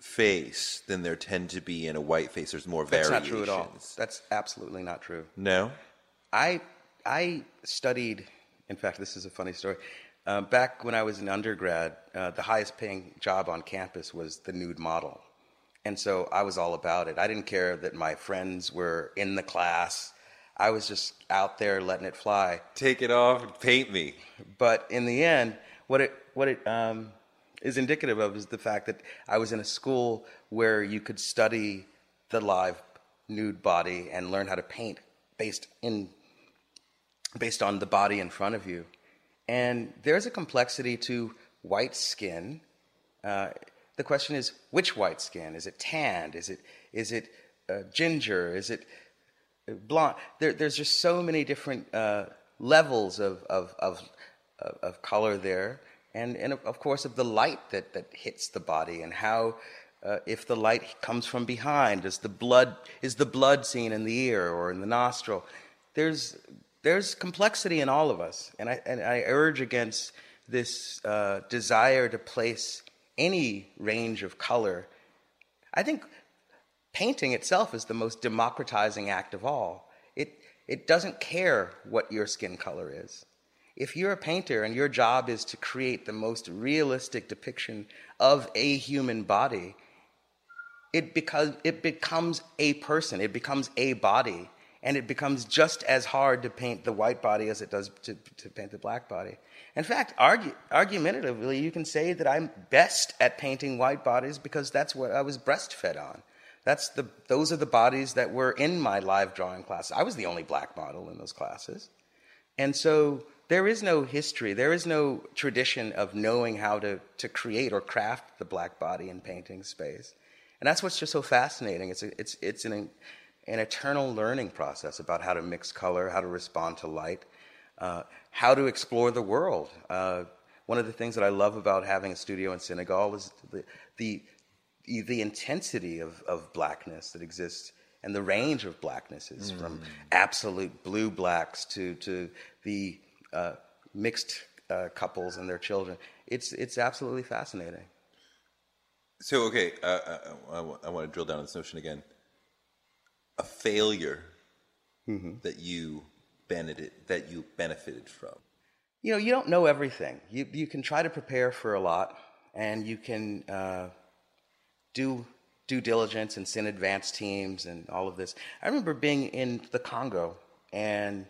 face than there tend to be in a white face. There's more That's variations. not true at all. That's absolutely not true. No. I I studied. In fact, this is a funny story. Uh, back when I was an undergrad, uh, the highest paying job on campus was the nude model. And so I was all about it. I didn't care that my friends were in the class. I was just out there letting it fly. Take it off and paint me. But in the end, what it what it um, is indicative of is the fact that I was in a school where you could study the live nude body and learn how to paint based in based on the body in front of you. And there's a complexity to white skin. Uh, the question is, which white skin? Is it tanned? Is it is it uh, ginger? Is it blonde? There, there's just so many different uh, levels of, of, of, of color there. And, and of course of the light that, that hits the body and how uh, if the light comes from behind is the blood is the blood seen in the ear or in the nostril? There's there's complexity in all of us. And i, and I urge against this uh, desire to place any range of color. I think painting itself is the most democratizing act of all it it doesn't care what your skin color is if you're a painter and your job is to create the most realistic depiction of a human body, it, because, it becomes a person, it becomes a body. and it becomes just as hard to paint the white body as it does to, to paint the black body. In fact, argu- argumentatively, you can say that I'm best at painting white bodies because that's what I was breastfed on. That's the, those are the bodies that were in my live drawing class. I was the only black model in those classes. And so there is no history, there is no tradition of knowing how to, to create or craft the black body in painting space. And that's what's just so fascinating. It's, a, it's, it's an, an eternal learning process about how to mix color, how to respond to light, uh, how to explore the world. Uh, one of the things that I love about having a studio in Senegal is the, the, the intensity of, of blackness that exists and the range of blacknesses mm. from absolute blue blacks to, to the uh, mixed uh, couples and their children. It's, it's absolutely fascinating. So, okay, uh, uh I, I, I, want to drill down on this notion again. A failure mm-hmm. that you benefited that you benefited from. You know, you don't know everything. You you can try to prepare for a lot, and you can uh, do due diligence and send advance teams and all of this. I remember being in the Congo and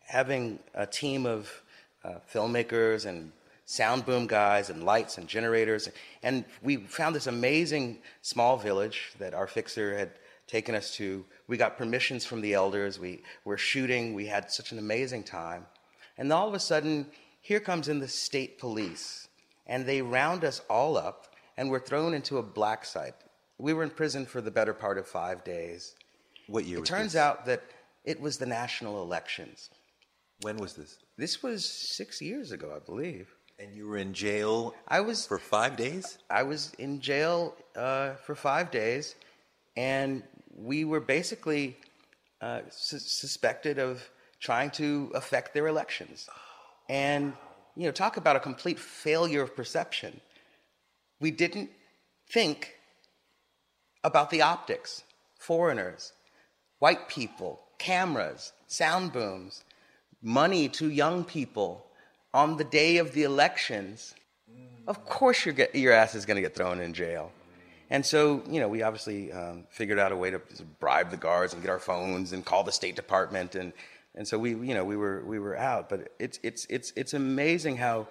having a team of uh, filmmakers and sound boom guys and lights and generators. And we found this amazing small village that our fixer had taken us to. We got permissions from the elders. We were shooting. We had such an amazing time. And all of a sudden, here comes in the state police. And they round us all up and we're thrown into a black site. We were in prison for the better part of five days. What year it turns this? out that it was the national elections. When was this? This was six years ago, I believe. And you were in jail. I was for five days. I was in jail uh, for five days, and we were basically uh, su- suspected of trying to affect their elections. And you know, talk about a complete failure of perception. We didn't think about the optics, foreigners, white people, cameras, sound booms, money to young people on the day of the elections, of course your, get, your ass is going to get thrown in jail. And so, you know, we obviously um, figured out a way to bribe the guards and get our phones and call the State Department, and and so we, you know, we were we were out. But it's it's it's it's amazing how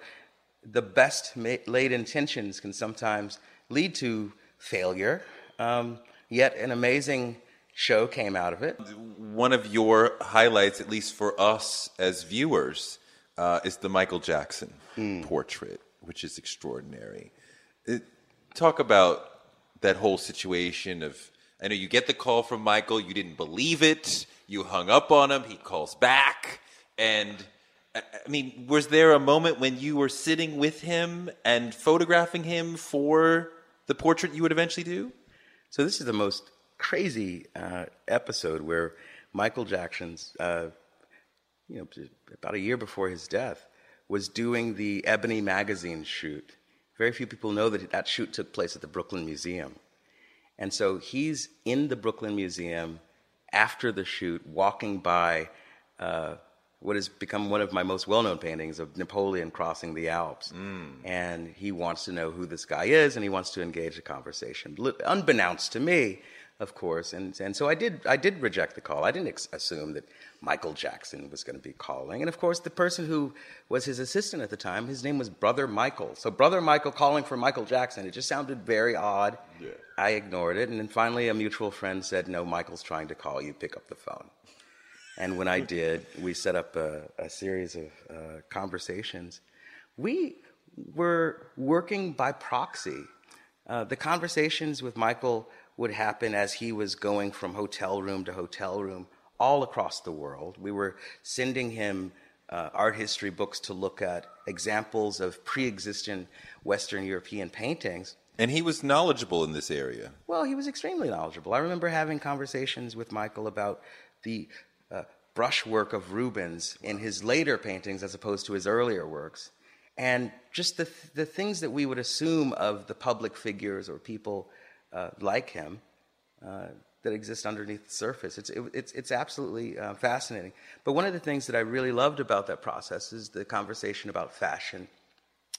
the best laid intentions can sometimes lead to failure. Um, yet an amazing show came out of it. One of your highlights, at least for us as viewers, uh, is the Michael Jackson mm. portrait, which is extraordinary. It, talk about that whole situation of I know you get the call from Michael, you didn't believe it, you hung up on him, he calls back, and I mean, was there a moment when you were sitting with him and photographing him for the portrait you would eventually do? So this is the most crazy uh, episode where Michael Jackson's, uh, you know, about a year before his death, was doing the Ebony magazine shoot. Very few people know that that shoot took place at the Brooklyn Museum. And so he's in the Brooklyn Museum after the shoot, walking by uh, what has become one of my most well known paintings of Napoleon crossing the Alps. Mm. And he wants to know who this guy is and he wants to engage a conversation, unbeknownst to me of course. And, and so I did, I did reject the call. I didn't ex- assume that Michael Jackson was going to be calling. And of course, the person who was his assistant at the time, his name was Brother Michael. So, Brother Michael calling for Michael Jackson, it just sounded very odd. Yeah. I ignored it. And then finally, a mutual friend said, No, Michael's trying to call you, pick up the phone. And when I did, we set up a, a series of uh, conversations. We were working by proxy. Uh, the conversations with Michael would happen as he was going from hotel room to hotel room all across the world. We were sending him uh, art history books to look at examples of pre existent Western European paintings. And he was knowledgeable in this area. Well, he was extremely knowledgeable. I remember having conversations with Michael about the brushwork of Rubens in his later paintings as opposed to his earlier works. And just the, the things that we would assume of the public figures or people uh, like him uh, that exist underneath the surface. It's, it, it's, it's absolutely uh, fascinating. But one of the things that I really loved about that process is the conversation about fashion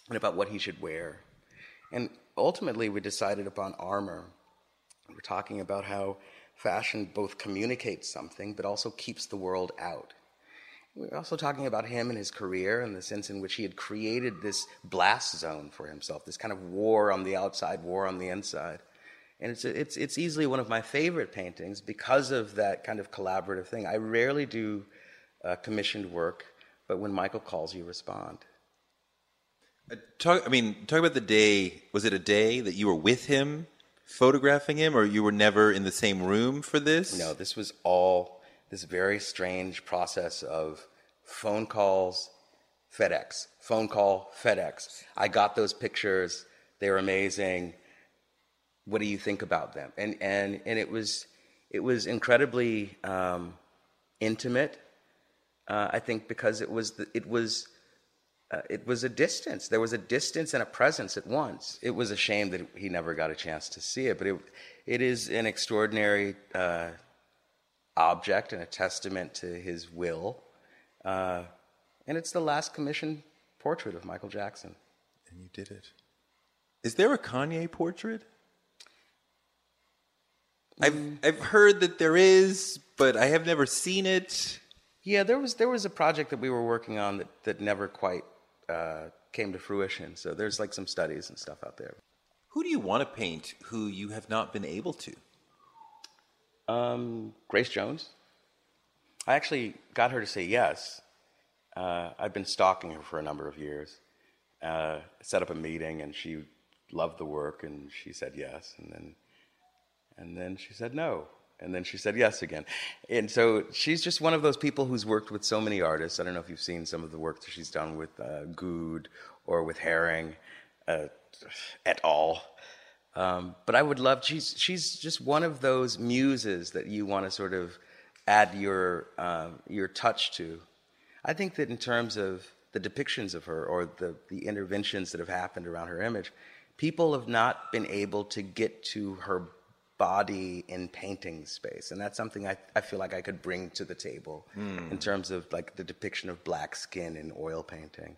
and about what he should wear. And ultimately, we decided upon armor. We're talking about how fashion both communicates something but also keeps the world out. We're also talking about him and his career and the sense in which he had created this blast zone for himself, this kind of war on the outside, war on the inside. And it's, it's, it's easily one of my favorite paintings because of that kind of collaborative thing. I rarely do uh, commissioned work, but when Michael calls, you respond. Uh, talk, I mean, talk about the day. Was it a day that you were with him, photographing him, or you were never in the same room for this? No, this was all this very strange process of phone calls, FedEx, phone call, FedEx. I got those pictures. They were amazing. What do you think about them? And and and it was it was incredibly um, intimate. Uh, I think because it was the, it was uh, it was a distance. There was a distance and a presence at once. It was a shame that he never got a chance to see it, but it it is an extraordinary. Uh, object and a testament to his will. Uh, and it's the last commissioned portrait of Michael Jackson. And you did it. Is there a Kanye portrait? I've. I've heard that there is, but I have never seen it. Yeah, there was there was a project that we were working on that that never quite uh, came to fruition. So there's like some studies and stuff out there. Who do you want to paint who you have not been able to? Um, Grace Jones. I actually got her to say yes. Uh, I've been stalking her for a number of years. Uh, set up a meeting, and she loved the work, and she said yes, and then, and then she said no, and then she said yes again, and so she's just one of those people who's worked with so many artists. I don't know if you've seen some of the work that she's done with uh, Goude or with Haring, uh, et al. Um, but I would love. She's she's just one of those muses that you want to sort of add your uh, your touch to. I think that in terms of the depictions of her or the the interventions that have happened around her image, people have not been able to get to her body in painting space, and that's something I, I feel like I could bring to the table in terms of like the depiction of black skin in oil painting.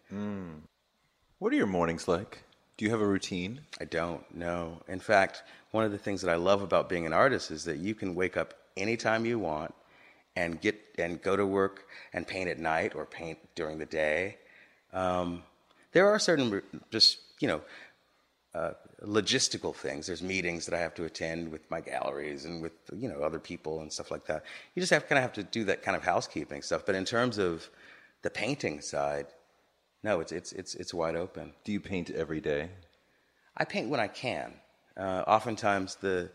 What are your mornings like? Do you have a routine? I don't know. In fact, one of the things that I love about being an artist is that you can wake up anytime you want and get and go to work and paint at night or paint during the day. Um, there are certain just you know uh, logistical things. There's meetings that I have to attend with my galleries and with you know other people and stuff like that. You just have kind of have to do that kind of housekeeping stuff. But in terms of the painting side, no, it's it's it's it's wide open. Do you paint every day? I paint when I can. Uh, oftentimes the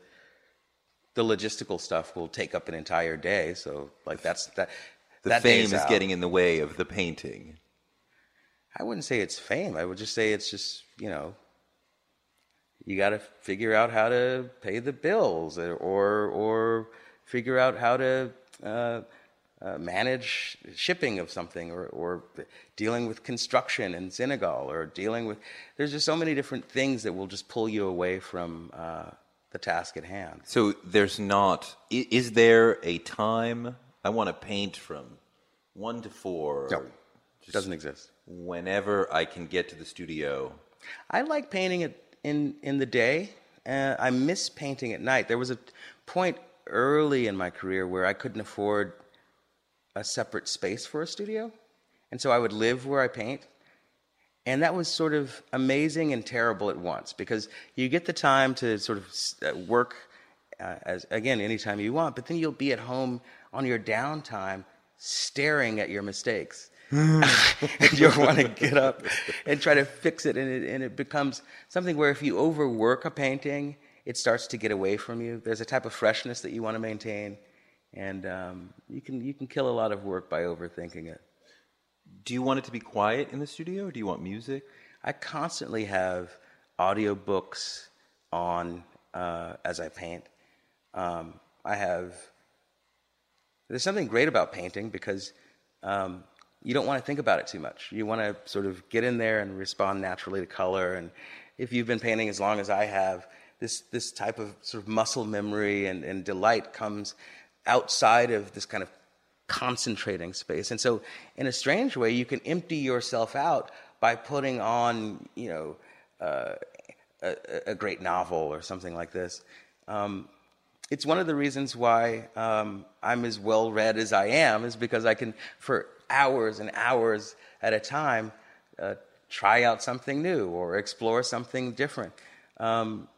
the logistical stuff will take up an entire day. So like that's that. The that fame is out. getting in the way of the painting. I wouldn't say it's fame. I would just say it's just you know. You got to figure out how to pay the bills, or or, figure out how to uh, uh, manage shipping of something, or or dealing with construction in Senegal, or dealing with. There's just so many different things that will just pull you away from uh, the task at hand. So there's not. Is there a time I want to paint from one to four? No, doesn't exist. Whenever I can get to the studio. I like painting it in in the day. Uh, I miss painting at night. There was a point early in my career where I couldn't afford a separate space for a studio, and so I would live where I paint. And that was sort of amazing and terrible at once because you get the time to sort of uh, work uh, as again anytime you want, but then you'll be at home on your downtime staring at your mistakes. And you'll want to get up and try to fix it and, it, and it becomes something where if you overwork a painting, it starts to get away from you. There's a type of freshness that you want to maintain, and um, you can you can kill a lot of work by overthinking it. Do you want it to be quiet in the studio, or do you want music? I constantly have audiobooks on uh, as I paint. Um, I have. There's something great about painting because um, you don't want to think about it too much. You want to sort of get in there and respond naturally to color. And if you've been painting as long as I have, this this type of sort of muscle memory and, and delight comes outside of this kind of concentrating space. And so, in a strange way, you can empty yourself out by putting on, you know, uh, a, a great novel or something like this. Um, it's one of the reasons why um, I'm as well read as I am, is because I can, for hours and hours at a time, uh, try out something new or explore something different. Um,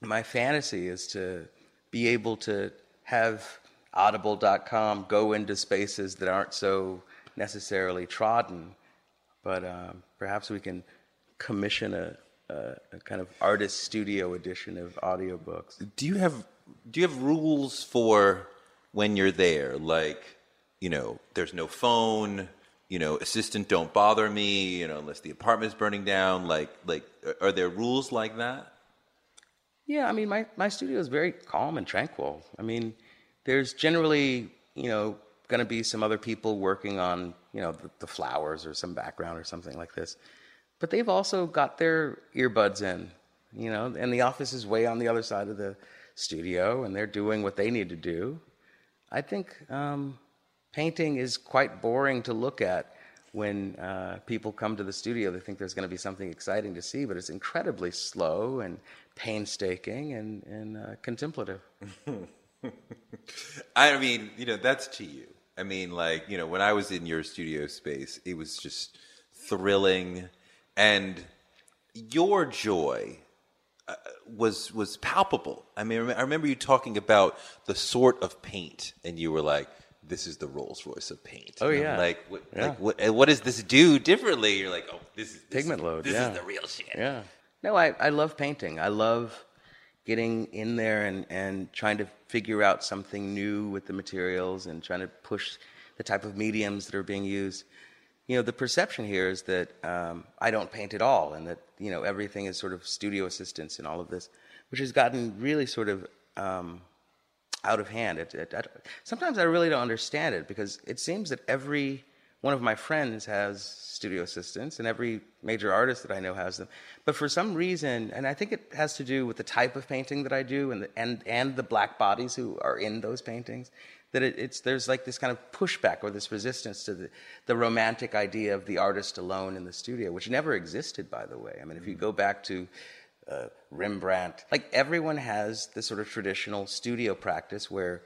my fantasy is to be able to have audible.com go into spaces that aren't so necessarily trodden, but um, perhaps we can commission a, a, a, kind of artist studio edition of audiobooks. Do you have do you have rules for when you're there? Like, you know, there's no phone. You know, assistant, don't bother me. You know, unless the apartment's burning down. Like, like, are there rules like that? Yeah, I mean, my, my studio is very calm and tranquil. I mean, there's generally, you know, going to be some other people working on, you know, the, the, flowers or some background or something like this. But they've also got their earbuds in, you know, and the office is way on the other side of the studio and they're doing what they need to do. I think um, painting is quite boring to look at when uh, people come to the studio, they think there's going to be something exciting to see, but it's incredibly slow and painstaking and, and uh, contemplative. I mean, you know, that's to you. I mean, like, you know, when I was in your studio space, it was just thrilling. And your joy uh, was was palpable. I mean, I remember you talking about the sort of paint, and you were like, this is the Rolls Royce of paint. Oh yeah. Like what, yeah. like what, what does this do differently? You're like, oh, this is this, pigment load. This yeah. is the real shit. Yeah. No, I, I love painting. I love getting in there and, and trying to figure out something new with the materials and trying to push the type of mediums that are being used. You know, the perception here is that um, I don't paint at all, and that you know everything is sort of studio assistance and all of this, which has gotten really sort of um, out of hand. It, it, I, sometimes I really don't understand it because it seems that every one of my friends has studio assistants, and every major artist that I know has them. But for some reason, and I think it has to do with the type of painting that I do, and the, and and the black bodies who are in those paintings, that it, it's there's like this kind of pushback or this resistance to the the romantic idea of the artist alone in the studio, which never existed, by the way. I mean, if you mm. go back to uh, Rembrandt. Like everyone has the sort of traditional studio practice where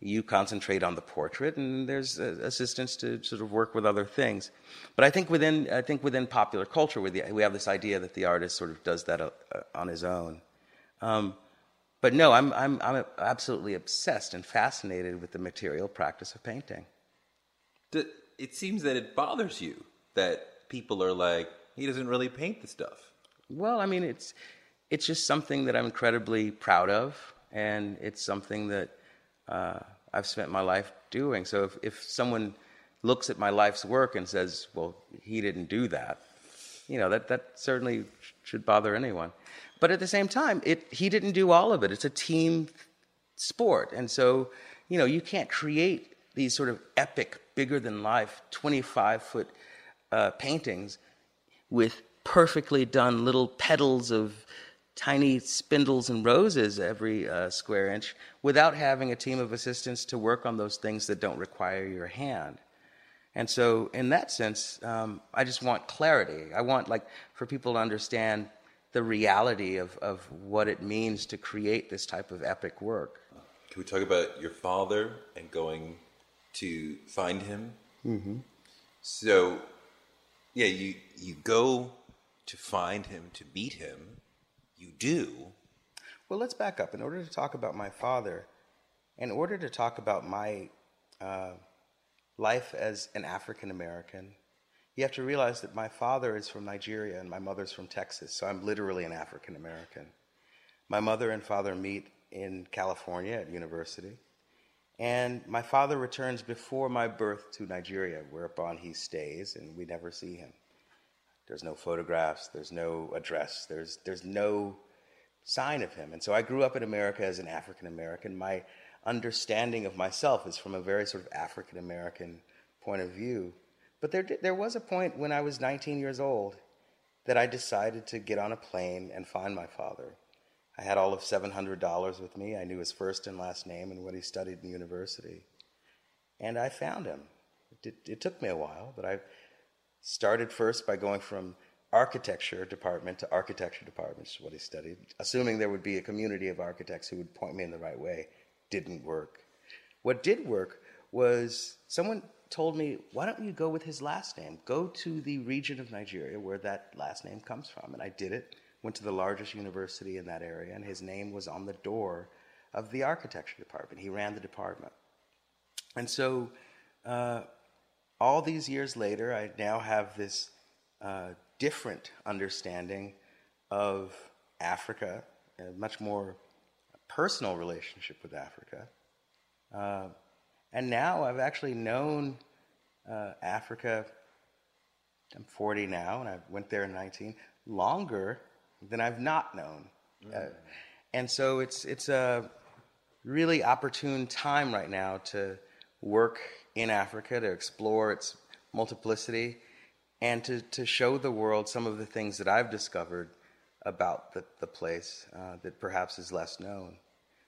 you concentrate on the portrait and there's uh, assistants to sort of work with other things. But I think within I think within popular culture we we have this idea that the artist sort of does that uh, uh, on his own. Um, but no, I'm I'm I'm absolutely obsessed and fascinated with the material practice of painting. It seems that it bothers you that people are like he doesn't really paint the stuff. Well, I mean, it's it's just something that I'm incredibly proud of, and it's something that uh, I've spent my life doing. So if if someone looks at my life's work and says, "Well, he didn't do that," you know, that that certainly should bother anyone. But at the same time, it he didn't do all of it. It's a team sport, and so you know you can't create these sort of epic, bigger than life, 25 foot uh, paintings with perfectly done little petals of tiny spindles and roses every uh, square inch without having a team of assistants to work on those things that don't require your hand. And so, in that sense, um, I just want clarity. I want, like, for people to understand the reality of, of what it means to create this type of epic work. Can we talk about your father and going to find him? Mm-hmm. So, yeah, you you go to find him, to meet him, you do. Well, let's back up. In order to talk about my father, in order to talk about my uh, life as an African American, you have to realize that my father is from Nigeria and my mother's from Texas, so I'm literally an African American. My mother and father meet in California at university, and my father returns before my birth to Nigeria, whereupon he stays, and we never see him. There's no photographs. There's no address. There's, there's no sign of him. And so I grew up in America as an African American. My understanding of myself is from a very sort of African American point of view. But there, there was a point when I was 19 years old that I decided to get on a plane and find my father. I had all of $700 with me. I knew his first and last name and what he studied in university. And I found him. It, it, it took me a while, but I started first by going from architecture department to architecture department, is what he studied, assuming there would be a community of architects who would point me in the right way. Didn't work. What did work was someone told me, why don't you go with his last name? Go to the region of Nigeria where that last name comes from. And I did it, went to the largest university in that area, and his name was on the door of the architecture department. He ran the department. And so, uh, all these years later, I now have this uh, different understanding of Africa, a much more personal relationship with Africa. Uh, and now I've actually known uh, Africa. I'm 40 now, and I went there in 19, longer than I've not known. Mm. Uh, and so it's, it's a really opportune time right now to work in Africa, to explore its multiplicity, and to, to show the world some of the things that I've discovered about the, the place uh, that perhaps is less known.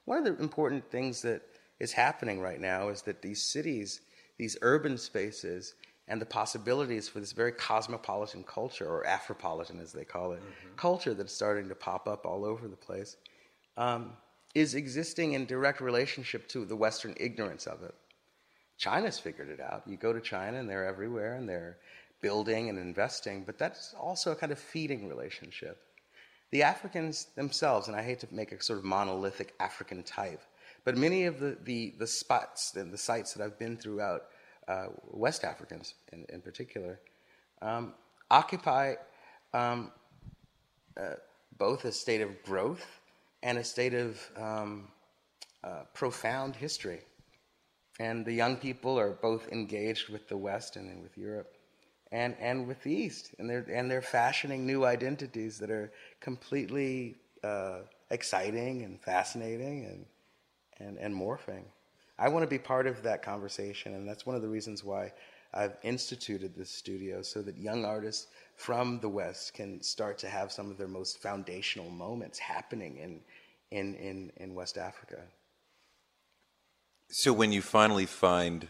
One of the important things that is happening right now is that these cities, these urban spaces, and the possibilities for this very cosmopolitan culture, or Afropolitan as they call it, mm-hmm. culture that's starting to pop up all over the place, um, is existing in direct relationship to the Western ignorance of it. China's figured it out. You go to China and they're everywhere and they're building and investing, but that's also a kind of feeding relationship. The Africans themselves, and I hate to make a sort of monolithic African type, but many of the, the, the spots and the sites that I've been throughout, uh, West Africans in, in particular, um, occupy um, uh, both a state of growth and a state of um, uh, profound history. And the young people are both engaged with the West and with Europe and, and with the East. And they're, and they're fashioning new identities that are completely uh, exciting and fascinating and, and, and morphing. I want to be part of that conversation, and that's one of the reasons why I've instituted this studio so that young artists from the West can start to have some of their most foundational moments happening in, in, in, in West Africa. So when you finally find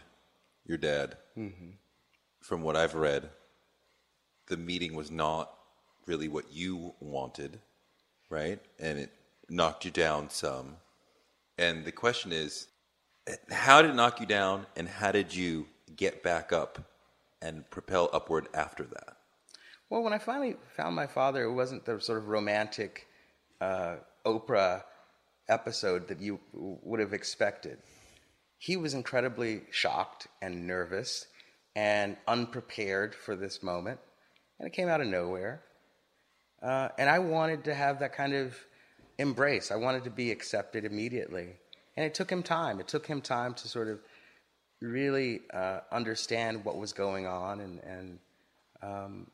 your dad, mm-hmm. from what I've read, the meeting was not really what you wanted, right? And it knocked you down some. And the question is, how did it knock you down, and how did you get back up and propel upward after that? Well, when I finally found my father, it wasn't the sort of romantic uh, Oprah episode that you would have expected. He was incredibly shocked and nervous and unprepared for this moment, and it came out of nowhere. Uh, and I wanted to have that kind of embrace. I wanted to be accepted immediately. And it took him time. It took him time to sort of really uh, understand what was going on. And, and um,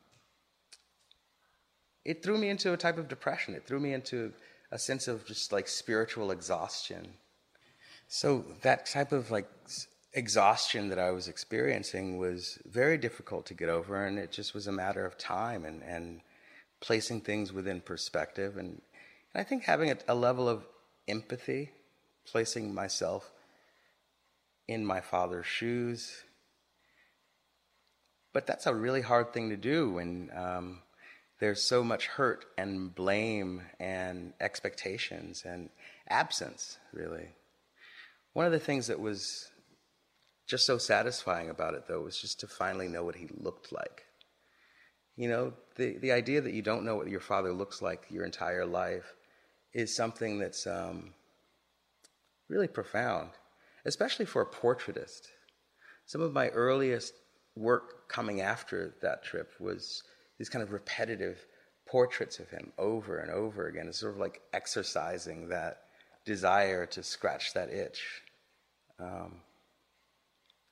it threw me into a type of depression. It threw me into a sense of just like spiritual exhaustion. So that type of like exhaustion that I was experiencing was very difficult to get over, and it just was a matter of time and, and placing things within perspective. And, and I think having a, a level of empathy, placing myself in my father's shoes. But that's a really hard thing to do when um, there's so much hurt and blame and expectations and absence, really. One of the things that was just so satisfying about it, though, was just to finally know what he looked like. You know, the, the idea that you don't know what your father looks like your entire life is something that's um, really profound, especially for a portraitist. Some of my earliest work coming after that trip was these kind of repetitive portraits of him over and over again. It's sort of like exercising that desire to scratch that itch. Um,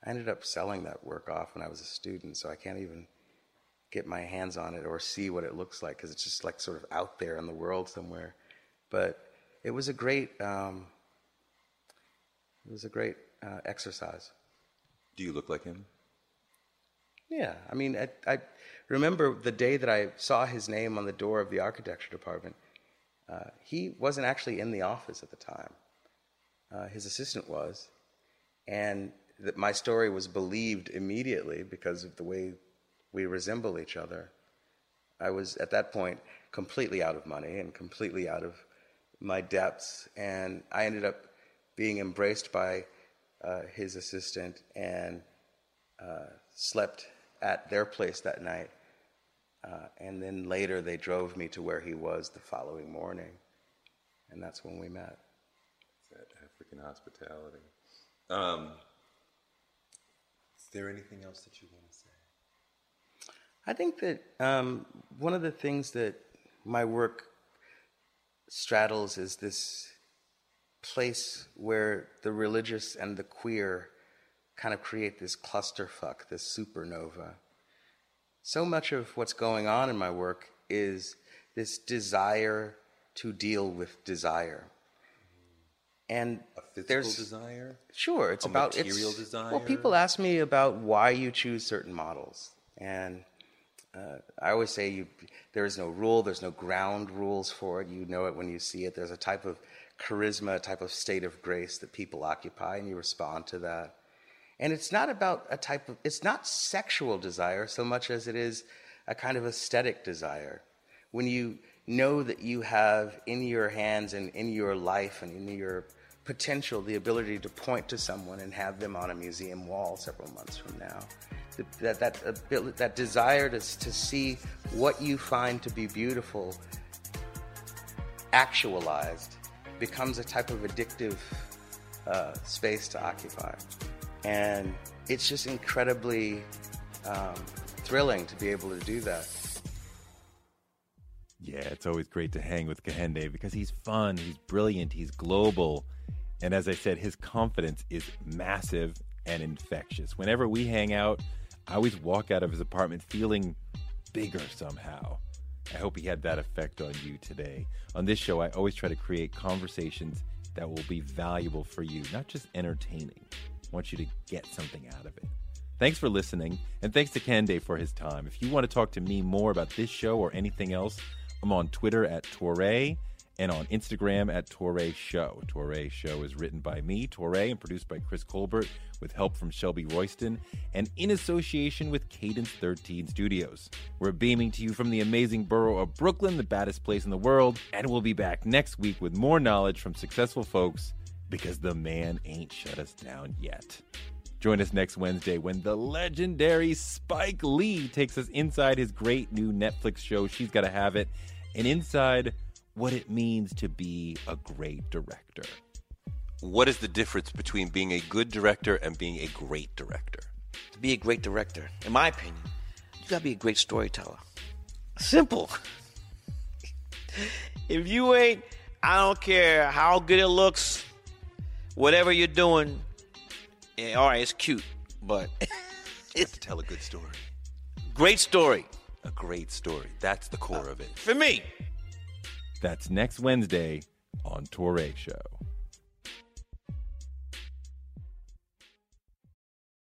I ended up selling that work off when I was a student, so I can't even get my hands on it or see what it looks like because it's just like sort of out there in the world somewhere. But it was a great, um, it was a great uh, exercise. Do you look like him? Yeah, I mean, I, I, remember the day that I saw his name on the door of the architecture department. Uh, he wasn't actually in the office at the time. Uh, his assistant was, and that my story was believed immediately because of the way we resemble each other. I was at that point completely out of money and completely out of my depths, and I ended up being embraced by uh, his assistant and uh, slept at their place that night. Uh, and then later they drove me to where he was the following morning, and that's when we met. That African hospitality. Um, is there anything else that you want to say? I think that um, one of the things that my work straddles is this place where the religious and the queer kind of create this clusterfuck, this supernova. So much of what's going on in my work is this desire to deal with desire. And A physical there's desire? Sure, it's A about material it's, desire? Well, people ask me about why you choose certain models, and uh, I always say you, there is no rule, there's no ground rules for it. You know it when you see it. There's a type of charisma, a type of state of grace that people occupy, and you respond to that. And it's not about a type of, it's not sexual desire so much as it is a kind of aesthetic desire. When you know that you have in your hands and in your life and in your potential the ability to point to someone and have them on a museum wall several months from now. That, that, that, that desire to, to see what you find to be beautiful actualized becomes a type of addictive uh, space to occupy. And it's just incredibly um, thrilling to be able to do that. Yeah, it's always great to hang with Kehinde because he's fun, he's brilliant, he's global. And as I said, his confidence is massive and infectious. Whenever we hang out, I always walk out of his apartment feeling bigger somehow. I hope he had that effect on you today. On this show, I always try to create conversations that will be valuable for you, not just entertaining. I want you to get something out of it. Thanks for listening, and thanks to Kehinde for his time. If you want to talk to me more about this show or anything else, I'm on Twitter at Toure and on Instagram at Toure Show. Toure Show is written by me, Toure, and produced by Chris Colbert with help from Shelby Royston and in association with Cadence 13 Studios. We're beaming to you from the amazing borough of Brooklyn, the baddest place in the world, and we'll be back next week with more knowledge from successful folks because the man ain't shut us down yet. Join us next Wednesday when the legendary Spike Lee takes us inside his great new Netflix show, She's Gotta Have It, and inside what it means to be a great director. What is the difference between being a good director and being a great director? To be a great director, in my opinion, you gotta be a great storyteller. Simple. if you ain't, I don't care how good it looks, whatever you're doing, yeah, all right, it's cute, but It's to tell a good story. great story A great story. That's the core uh, of it. for me. That's next Wednesday on Toure Show.